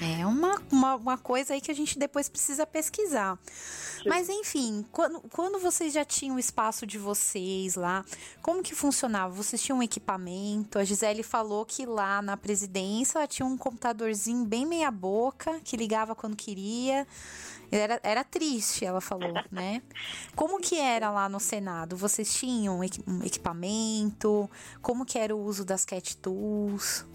É uma, uma, uma, coisa aí que a gente depois precisa pesquisar. Sim. Mas enfim, quando, quando vocês já tinham o espaço de vocês lá, como que funcionava? Vocês tinham um equipamento? A Gisele falou que lá na presidência ela tinha um computadorzinho bem meia boca, que ligava quando queria. Era, era triste, ela falou, *laughs* né? Como que era lá no Senado? Vocês tinham um equipamento? Como que era o uso das cat tools?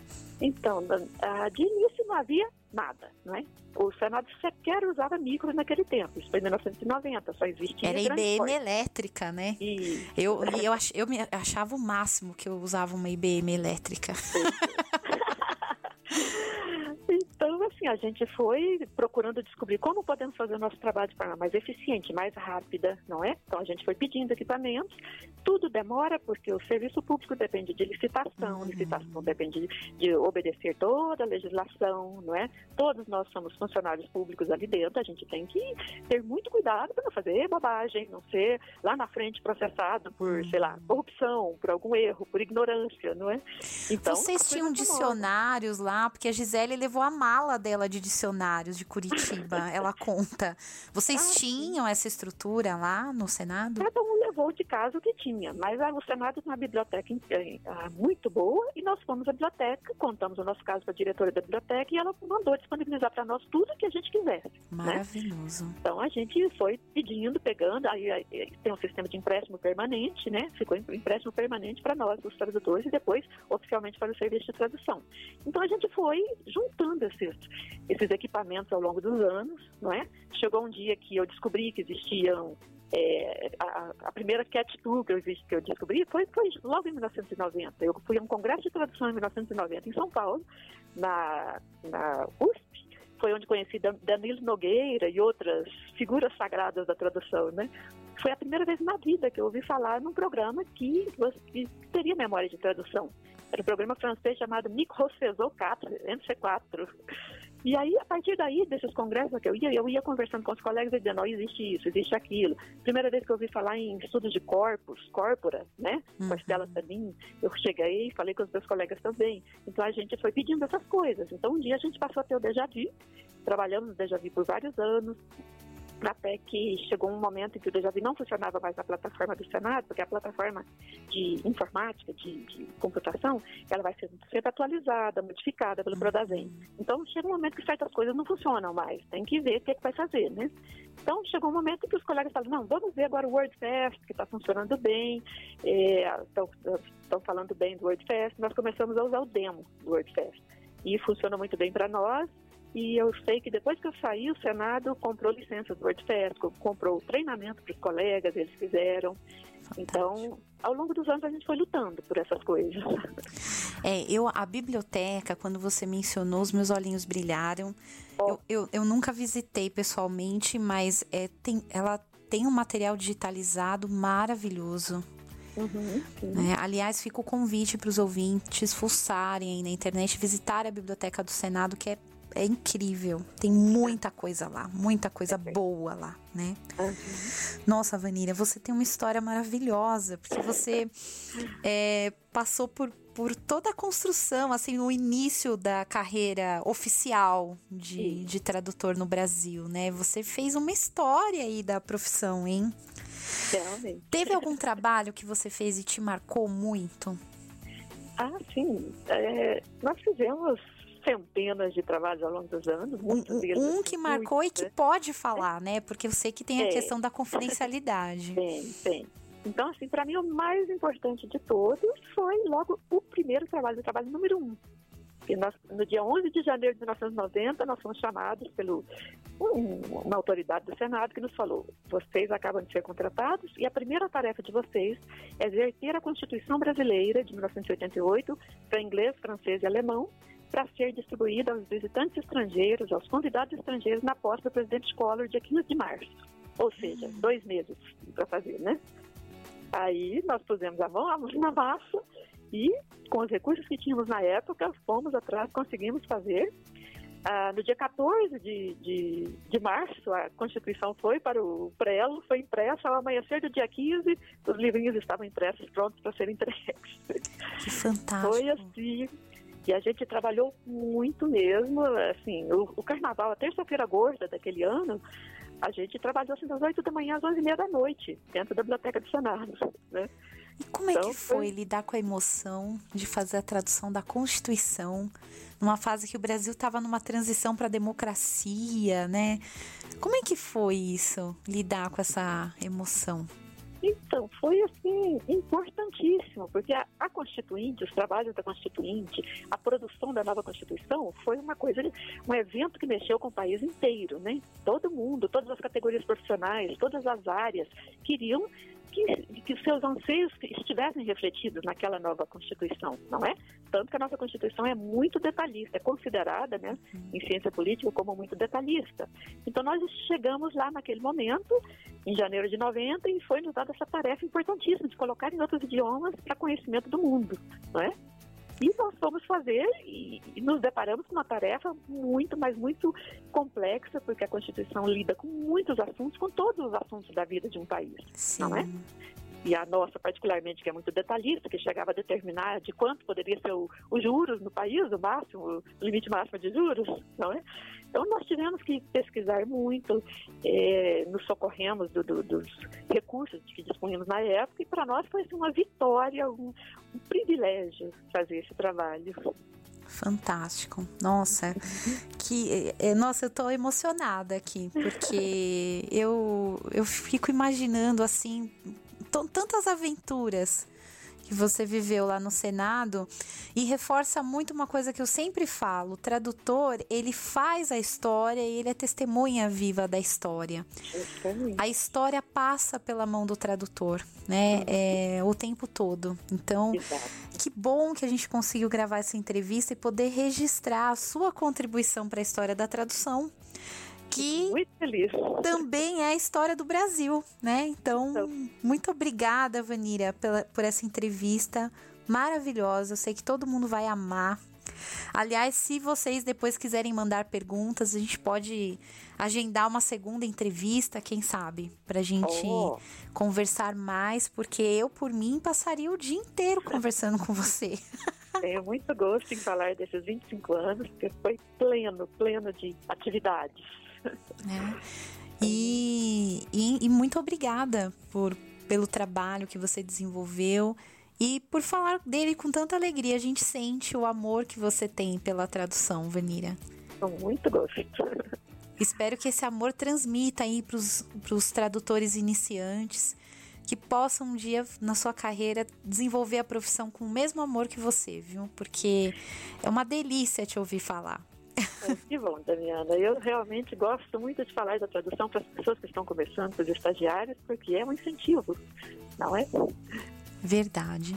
Então, de início não havia nada, não é? O Senado sequer usava micro naquele tempo, isso foi em 1990, só existia. Era IBM elétrica, né? E... Eu, eu, ach, eu me achava o máximo que eu usava uma IBM elétrica. *laughs* Então, assim, a gente foi procurando descobrir como podemos fazer o nosso trabalho de forma mais eficiente, mais rápida, não é? Então, a gente foi pedindo equipamentos. Tudo demora porque o serviço público depende de licitação, uhum. licitação depende de obedecer toda a legislação, não é? Todos nós somos funcionários públicos ali dentro, a gente tem que ter muito cuidado para não fazer bobagem, não ser lá na frente processado por, sei lá, corrupção, por algum erro, por ignorância, não é? Então, Vocês tinham dicionários lá, porque a Gisele levou a mala dela de dicionários de Curitiba, *laughs* ela conta. Vocês ah, tinham essa estrutura lá no Senado? Cada um levou de casa o que tinha, mas o Senado tem uma biblioteca ah, muito boa e nós fomos à biblioteca, contamos o nosso caso para a diretora da biblioteca e ela mandou disponibilizar para nós tudo que a gente quisesse. Né? Maravilhoso. Né? Então a gente foi pedindo, pegando, aí, aí, tem um sistema de empréstimo permanente, né? Ficou empréstimo permanente para nós, os tradutores, e depois oficialmente para o serviço de tradução. Então a gente foi juntando esses, equipamentos ao longo dos anos, não é? Chegou um dia que eu descobri que existiam é, a, a, primeira cat tool que eu, que eu descobri foi, foi, logo em 1990. Eu fui a um congresso de tradução em 1990 em São Paulo, na, na USP, foi onde conheci Danilo Nogueira e outras figuras sagradas da tradução, né? Foi a primeira vez na vida que eu ouvi falar num programa que, que teria memória de tradução. Era um programa francês chamado Micro Saison 4, MC4. E aí, a partir daí, desses congressos que eu ia, eu ia conversando com os colegas e dizendo, oh, existe isso, existe aquilo. Primeira vez que eu ouvi falar em estudos de corpos, corpora, né? Uhum. Marcela também, eu cheguei e falei com os meus colegas também. Então a gente foi pedindo essas coisas. Então um dia a gente passou a ter o Deja Vu, trabalhamos no Deja Vu por vários anos, até que chegou um momento em que o Dejavi não funcionava mais na plataforma do Senado, porque a plataforma de informática, de, de computação, ela vai ser sempre atualizada, modificada pelo Prodazem. Então chega um momento que certas coisas não funcionam mais, tem que ver o que, é que vai fazer, né? Então chegou um momento em que os colegas falaram, não, vamos ver agora o WordFest, que está funcionando bem, estão é, falando bem do WordFest, nós começamos a usar o demo do WordFest. E funciona muito bem para nós, e eu sei que depois que eu saí, o Senado comprou licenças do WordFest, comprou treinamento para os colegas, eles fizeram. Então, ao longo dos anos a gente foi lutando por essas coisas. É, eu a biblioteca, quando você mencionou, os meus olhinhos brilharam. Oh. Eu, eu, eu, nunca visitei pessoalmente, mas é, tem, ela tem um material digitalizado maravilhoso. Uhum, é, aliás, fica o convite para os ouvintes fuçarem aí na internet, visitar a Biblioteca do Senado, que é é incrível. Tem muita coisa lá, muita coisa boa lá, né? Uhum. Nossa, Vanira, você tem uma história maravilhosa, porque você é, passou por, por toda a construção, assim, o início da carreira oficial de, de tradutor no Brasil, né? Você fez uma história aí da profissão, hein? Realmente. Teve algum trabalho que você fez e te marcou muito? Ah, sim. É, nós fizemos centenas de trabalhos ao longo dos anos. Um, um que marcou e que né? pode falar, né? Porque eu sei que tem a é. questão da confidencialidade. Tem, tem. Então, assim, para mim o mais importante de todos foi logo o primeiro trabalho, o trabalho número um. E nós, no dia 11 de janeiro de 1990, nós fomos chamados pelo um, uma autoridade do Senado que nos falou: vocês acabam de ser contratados e a primeira tarefa de vocês é exercer a Constituição Brasileira de 1988 para inglês, francês e alemão para ser distribuída aos visitantes estrangeiros, aos convidados estrangeiros na posse do presidente Collor dia 15 de março. Ou seja, dois meses para fazer, né? Aí nós pusemos a mão na massa e, com os recursos que tínhamos na época, fomos atrás, conseguimos fazer. Ah, no dia 14 de, de, de, março, a Constituição foi para o prelo, foi impressa. Ao amanhecer do dia 15, os livrinhos estavam impressos, prontos para serem entregues. Que fantástico! Foi assim. E a gente trabalhou muito mesmo. Assim, o, o carnaval, a terça-feira gorda daquele ano, a gente trabalhou assim das 8 da manhã às 11 e meia da noite, dentro da Biblioteca do Senado, né? E como então, é que foi, foi lidar com a emoção de fazer a tradução da Constituição numa fase que o Brasil estava numa transição para a democracia, né? Como é que foi isso, lidar com essa emoção? Então, foi assim, importantíssimo, porque a, a, Constituinte, os trabalhos da Constituinte, a produção da nova Constituição foi uma coisa, um evento que mexeu com o país inteiro, né? Todo mundo, todas as categorias profissionais, todas as áreas queriam que, que seus anseios estivessem refletidos naquela nova Constituição, não é? Tanto que a nossa Constituição é muito detalhista, é considerada, né, em ciência política, como muito detalhista. Então, nós chegamos lá naquele momento, em janeiro de 90, e foi nos dada essa tarefa importantíssima de colocar em outros idiomas para conhecimento do mundo, não é? E nós fomos fazer e, e, nos deparamos com uma tarefa muito, mas muito complexa, porque a Constituição lida com muitos assuntos, com todos os assuntos da vida de um país, Sim. não é? E a nossa particularmente, que é muito detalhista, que chegava a determinar de quanto poderia ser os juros no país, o máximo, o limite máximo de juros, não é? Então nós tivemos que pesquisar muito, é, nos socorremos do, do, dos recursos que dispunhamos na época, e para nós foi assim, uma vitória, um, um privilégio fazer esse trabalho. Fantástico. Nossa, que é, nossa, eu tô emocionada aqui, porque eu eu fico imaginando assim tantas aventuras que você viveu lá no Senado e reforça muito uma coisa que eu sempre falo: o tradutor ele faz a história e ele é testemunha viva da história. A história passa pela mão do tradutor, né? É, o tempo todo. Então, que bom que a gente conseguiu gravar essa entrevista e poder registrar a sua contribuição para a história da tradução que também é a história do Brasil, né? Então, então. muito obrigada, Vanira, pela, por essa entrevista maravilhosa. Eu sei que todo mundo vai amar. Aliás, se vocês depois quiserem mandar perguntas, a gente pode agendar uma segunda entrevista, quem sabe, pra gente oh. conversar mais, porque eu, por mim, passaria o dia inteiro conversando com você. *laughs* Tenho muito gosto em falar desses 25 anos, porque foi pleno, pleno de atividades. É. E, e, e, muito obrigada por, pelo trabalho que você desenvolveu e por falar dele com tanta alegria. A gente sente o amor que você tem pela tradução, Vanira. Com muito gosto. Espero que esse amor transmita aí para os tradutores iniciantes, que possam um dia na sua carreira desenvolver a profissão com o mesmo amor que você, viu? Porque é uma delícia te ouvir falar. É, que bom, Damiana. Eu realmente gosto muito de falar da tradução para as pessoas que estão começando, para os estagiários, porque é um incentivo, não é? Verdade.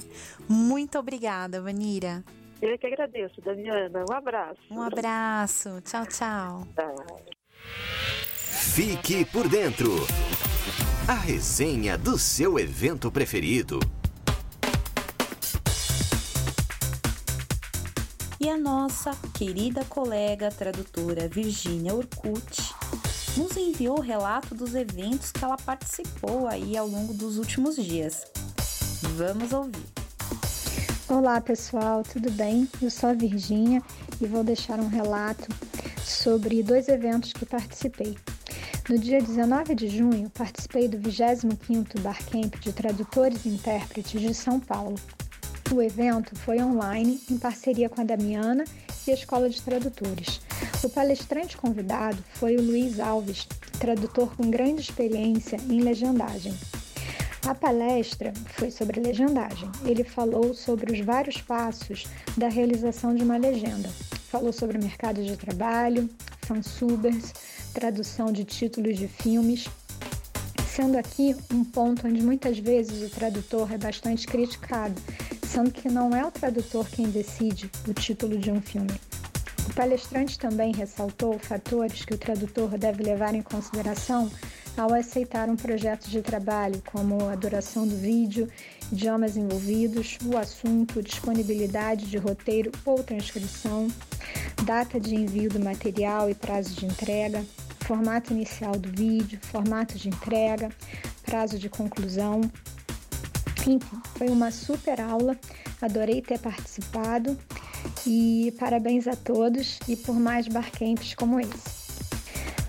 Muito obrigada, Vanira. Eu que agradeço, Damiana. Um abraço. Um abraço. Tchau, tchau. Fique por dentro. A resenha do seu evento preferido. E a nossa querida colega tradutora Virginia Urkut nos enviou o relato dos eventos que ela participou aí ao longo dos últimos dias. Vamos ouvir. Olá pessoal, tudo bem? Eu sou a Virginia e vou deixar um relato sobre dois eventos que participei. No dia 19 de junho, participei do 25º Barcamp de Tradutores e Intérpretes de São Paulo. O evento foi online em parceria com a Damiana e a Escola de Tradutores. O palestrante convidado foi o Luiz Alves, tradutor com grande experiência em legendagem. A palestra foi sobre legendagem. Ele falou sobre os vários passos da realização de uma legenda. Falou sobre o mercado de trabalho, fansubers, tradução de títulos de filmes, sendo aqui um ponto onde muitas vezes o tradutor é bastante criticado, sendo que não é o tradutor quem decide o título de um filme. O palestrante também ressaltou fatores que o tradutor deve levar em consideração ao aceitar um projeto de trabalho, como a duração do vídeo, idiomas envolvidos, o assunto, disponibilidade de roteiro ou transcrição, data de envio do material e prazo de entrega, formato inicial do vídeo, formato de entrega, prazo de conclusão. Enfim, foi uma super aula, adorei ter participado e parabéns a todos e por mais barcamps como esse.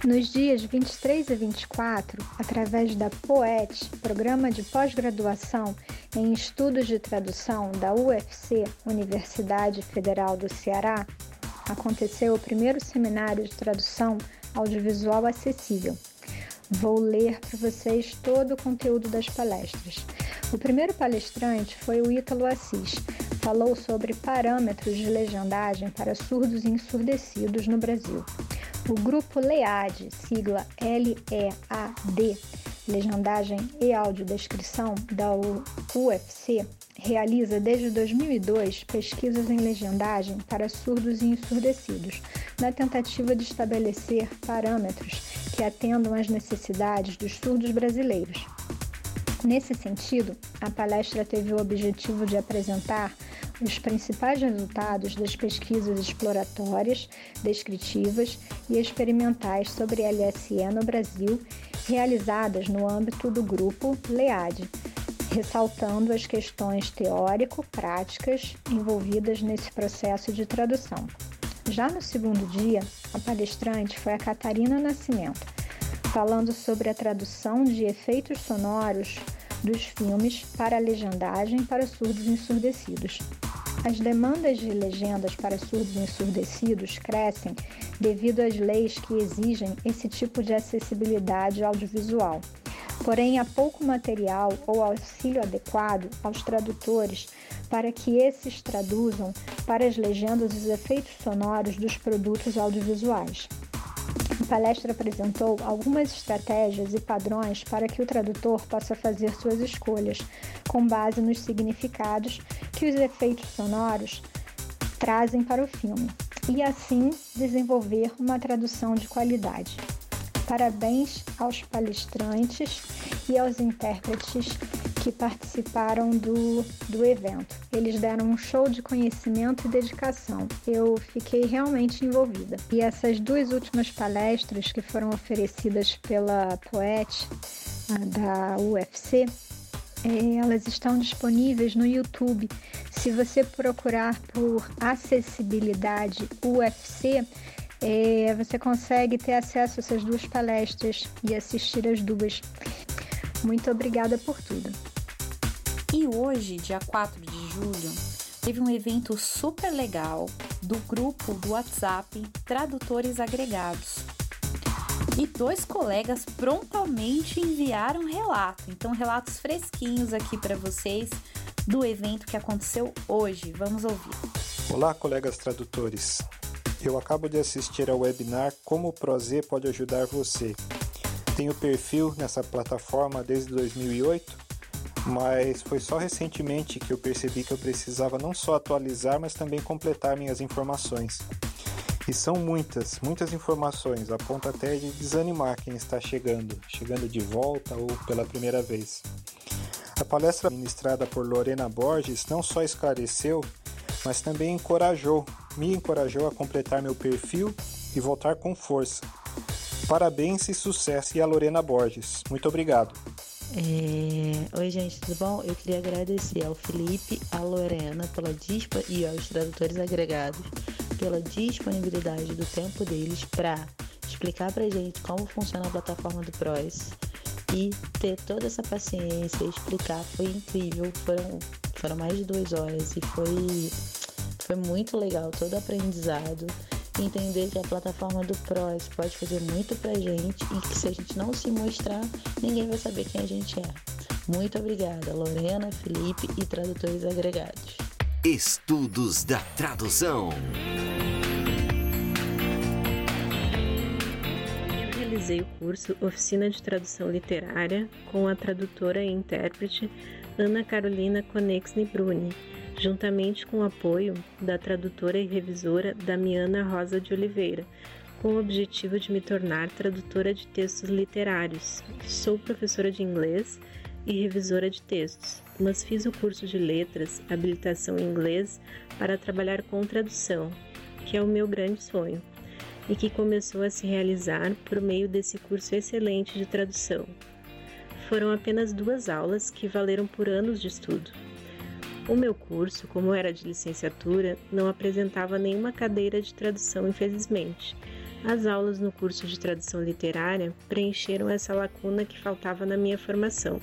Nos dias 23 e 24, através da POET, Programa de Pós-Graduação em Estudos de Tradução da UFC, Universidade Federal do Ceará, aconteceu o primeiro seminário de tradução audiovisual acessível. Vou ler para vocês todo o conteúdo das palestras. O primeiro palestrante foi o Ítalo Assis. Falou sobre parâmetros de legendagem para surdos e ensurdecidos no Brasil. O grupo LEAD, sigla L-E-A-D, Legendagem e Audiodescrição da UFC, realiza desde 2002 pesquisas em legendagem para surdos e ensurdecidos, na tentativa de estabelecer parâmetros que atendam às necessidades dos surdos brasileiros. Nesse sentido, a palestra teve o objetivo de apresentar os principais resultados das pesquisas exploratórias, descritivas e experimentais sobre LSE no Brasil, realizadas no âmbito do grupo LEAD, ressaltando as questões teórico-práticas envolvidas nesse processo de tradução. Já no segundo dia, a palestrante foi a Catarina Nascimento, falando sobre a tradução de efeitos sonoros dos filmes para a legendagem para surdos ensurdecidos. As demandas de legendas para surdos ensurdecidos crescem devido às leis que exigem esse tipo de acessibilidade audiovisual. Porém, há pouco material ou auxílio adequado aos tradutores para que esses traduzam para as legendas os efeitos sonoros dos produtos audiovisuais. A palestra apresentou algumas estratégias e padrões para que o tradutor possa fazer suas escolhas, com base nos significados que os efeitos sonoros trazem para o filme, e assim desenvolver uma tradução de qualidade. Parabéns aos palestrantes e aos intérpretes que participaram do, do evento. Eles deram um show de conhecimento e dedicação. Eu fiquei realmente envolvida. E essas duas últimas palestras que foram oferecidas pela Poet da UFC, é, elas estão disponíveis no YouTube. Se você procurar por acessibilidade UFC, é, você consegue ter acesso a essas duas palestras e assistir as duas. Muito obrigada por tudo. E hoje, dia 4 de julho, teve um evento super legal do grupo do WhatsApp Tradutores Agregados. E dois colegas prontamente enviaram relato, então relatos fresquinhos aqui para vocês do evento que aconteceu hoje. Vamos ouvir. Olá, colegas tradutores. Eu acabo de assistir ao webinar Como o Prozê pode ajudar você. Tenho perfil nessa plataforma desde 2008 mas foi só recentemente que eu percebi que eu precisava não só atualizar, mas também completar minhas informações. E são muitas, muitas informações, a ponto até de desanimar quem está chegando, chegando de volta ou pela primeira vez. A palestra ministrada por Lorena Borges não só esclareceu, mas também encorajou, me encorajou a completar meu perfil e voltar com força. Parabéns e sucesso e a Lorena Borges. Muito obrigado. É... Oi, gente, tudo bom? Eu queria agradecer ao Felipe, à Lorena pela dispa e aos tradutores agregados pela disponibilidade do tempo deles para explicar pra gente como funciona a plataforma do PROS e ter toda essa paciência, explicar, foi incrível. Foram, foram mais de duas horas e foi, Foi muito legal todo o aprendizado. Entender que a plataforma do PROS pode fazer muito pra gente e que se a gente não se mostrar, ninguém vai saber quem a gente é. Muito obrigada, Lorena, Felipe e tradutores agregados. Estudos da tradução. Eu realizei o curso Oficina de Tradução Literária com a tradutora e intérprete Ana Carolina Conexni Bruni, juntamente com o apoio da tradutora e revisora Damiana Rosa de Oliveira, com o objetivo de me tornar tradutora de textos literários. Sou professora de inglês e revisora de textos, mas fiz o curso de letras, habilitação em inglês, para trabalhar com tradução, que é o meu grande sonho, e que começou a se realizar por meio desse curso excelente de tradução. Foram apenas duas aulas que valeram por anos de estudo. O meu curso, como era de licenciatura, não apresentava nenhuma cadeira de tradução, infelizmente. As aulas no curso de tradução literária preencheram essa lacuna que faltava na minha formação.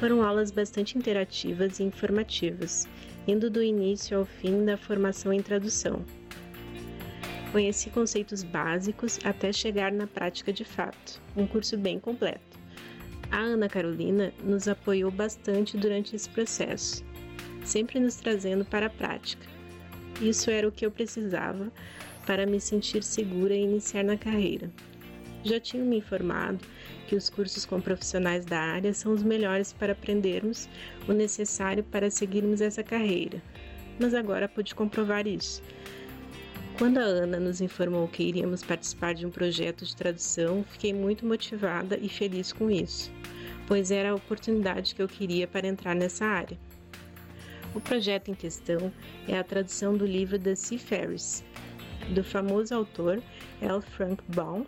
Foram aulas bastante interativas e informativas, indo do início ao fim da formação em tradução. Conheci conceitos básicos até chegar na prática de fato, um curso bem completo. A Ana Carolina nos apoiou bastante durante esse processo, sempre nos trazendo para a prática. Isso era o que eu precisava para me sentir segura e iniciar na carreira. Já tinha me informado que os cursos com profissionais da área são os melhores para aprendermos o necessário para seguirmos essa carreira, mas agora pude comprovar isso. Quando a Ana nos informou que iríamos participar de um projeto de tradução, fiquei muito motivada e feliz com isso, pois era a oportunidade que eu queria para entrar nessa área. O projeto em questão é a tradução do livro The Seafarers, do famoso autor L. Frank Baum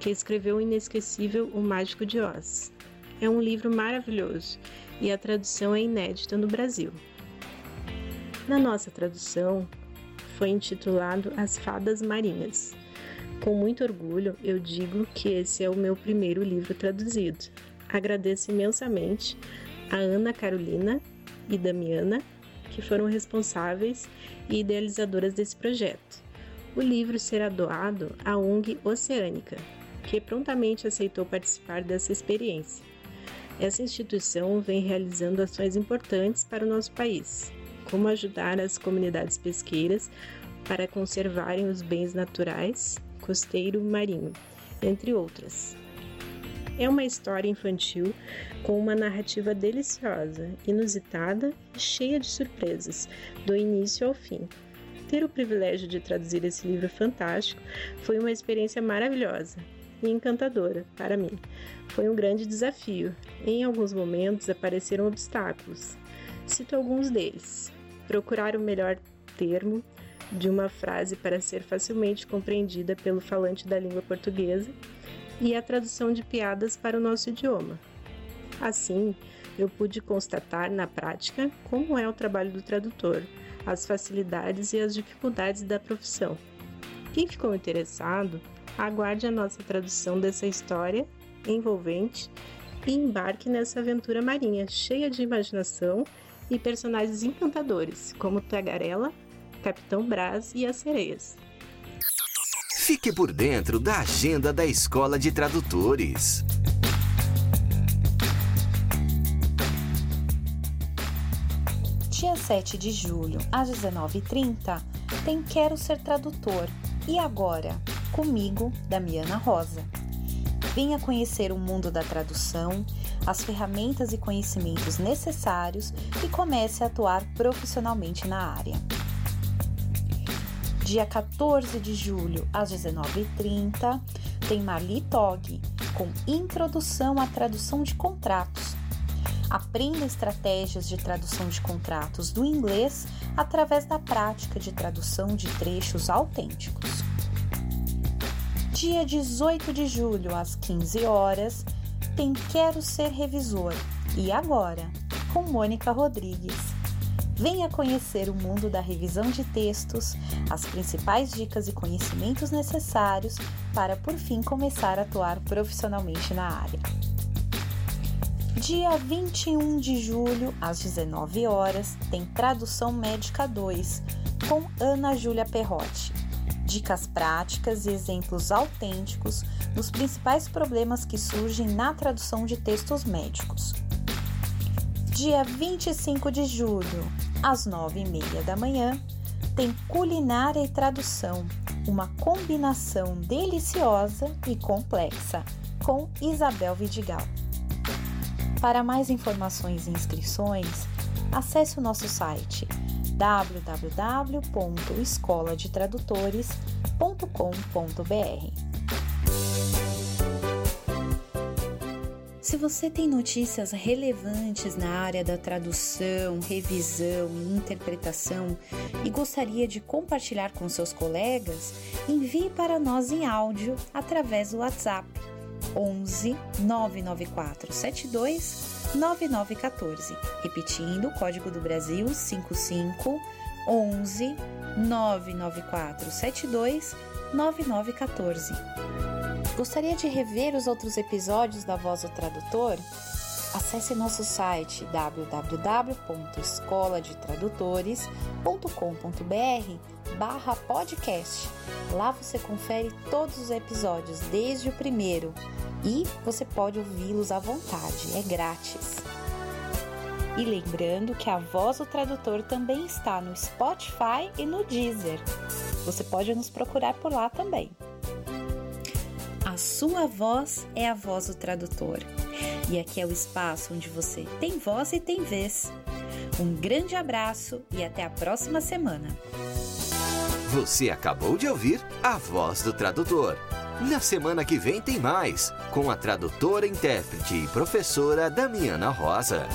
que escreveu o inesquecível O Mágico de Oz. É um livro maravilhoso e a tradução é inédita no Brasil. Na nossa tradução, foi intitulado As Fadas Marinhas. Com muito orgulho, eu digo que esse é o meu primeiro livro traduzido. Agradeço imensamente a Ana Carolina e Damiana, que foram responsáveis e idealizadoras desse projeto. O livro será doado à ONG Oceânica, que prontamente aceitou participar dessa experiência. Essa instituição vem realizando ações importantes para o nosso país, como ajudar as comunidades pesqueiras para conservarem os bens naturais, costeiro, marinho, entre outras. É uma história infantil com uma narrativa deliciosa, inusitada e cheia de surpresas, do início ao fim. Ter o privilégio de traduzir esse livro fantástico foi uma experiência maravilhosa e encantadora para mim. Foi um grande desafio. Em alguns momentos apareceram obstáculos. Cito alguns deles: procurar o melhor termo de uma frase para ser facilmente compreendida pelo falante da língua portuguesa e a tradução de piadas para o nosso idioma. Assim, eu pude constatar na prática como é o trabalho do tradutor, as facilidades e as dificuldades da profissão. Quem ficou interessado Aguarde a nossa tradução dessa história envolvente e embarque nessa aventura marinha cheia de imaginação e personagens encantadores, como Tagarela, Capitão Brás e as sereias. Fique por dentro da agenda da Escola de Tradutores. Dia 7 de julho, às 19h30, tem Quero Ser Tradutor. E agora? comigo, Damiana Rosa. Venha conhecer o mundo da tradução, as ferramentas e conhecimentos necessários e comece a atuar profissionalmente na área. Dia 14 de julho, às 19h30, tem Marli Tog, com Introdução à Tradução de Contratos. Aprenda estratégias de tradução de contratos do inglês através da prática de tradução de trechos autênticos dia 18 de julho, às 15 horas, tem Quero Ser Revisor. E agora, com Mônica Rodrigues. Venha conhecer o mundo da revisão de textos, as principais dicas e conhecimentos necessários para, por fim, começar a atuar profissionalmente na área. Dia 21 de julho, às 19 horas, tem Tradução Médica 2 com Ana Júlia Perrotti. Dicas práticas e exemplos autênticos dos principais problemas que surgem na tradução de textos médicos. Dia 25 de julho, às 9h30 da manhã, tem Culinária e Tradução, uma combinação deliciosa e complexa, com Isabel Vidigal. Para mais informações e inscrições, acesse o nosso site www.escoladetradutores.com.br. Se você tem notícias relevantes na área da tradução, revisão e interpretação e gostaria de compartilhar com seus colegas, envie para nós em áudio através do WhatsApp 11 994 72 9914. Repetindo, o código do Brasil 55 11 994 72 9914. Gostaria de rever os outros episódios da Voz do Tradutor? Acesse nosso site www.escoladetradutores.com.br barra podcast. Lá você confere todos os episódios, desde o primeiro, e você pode ouvi-los à vontade, é grátis. E lembrando que a Voz do Tradutor também está no Spotify e no Deezer. Você pode nos procurar por lá também. Sua voz é a voz do tradutor. E aqui é o espaço onde você tem voz e tem vez. Um grande abraço e até a próxima semana. Você acabou de ouvir a voz do tradutor. Na semana que vem tem mais, com a tradutora, intérprete e professora Damiana Rosa.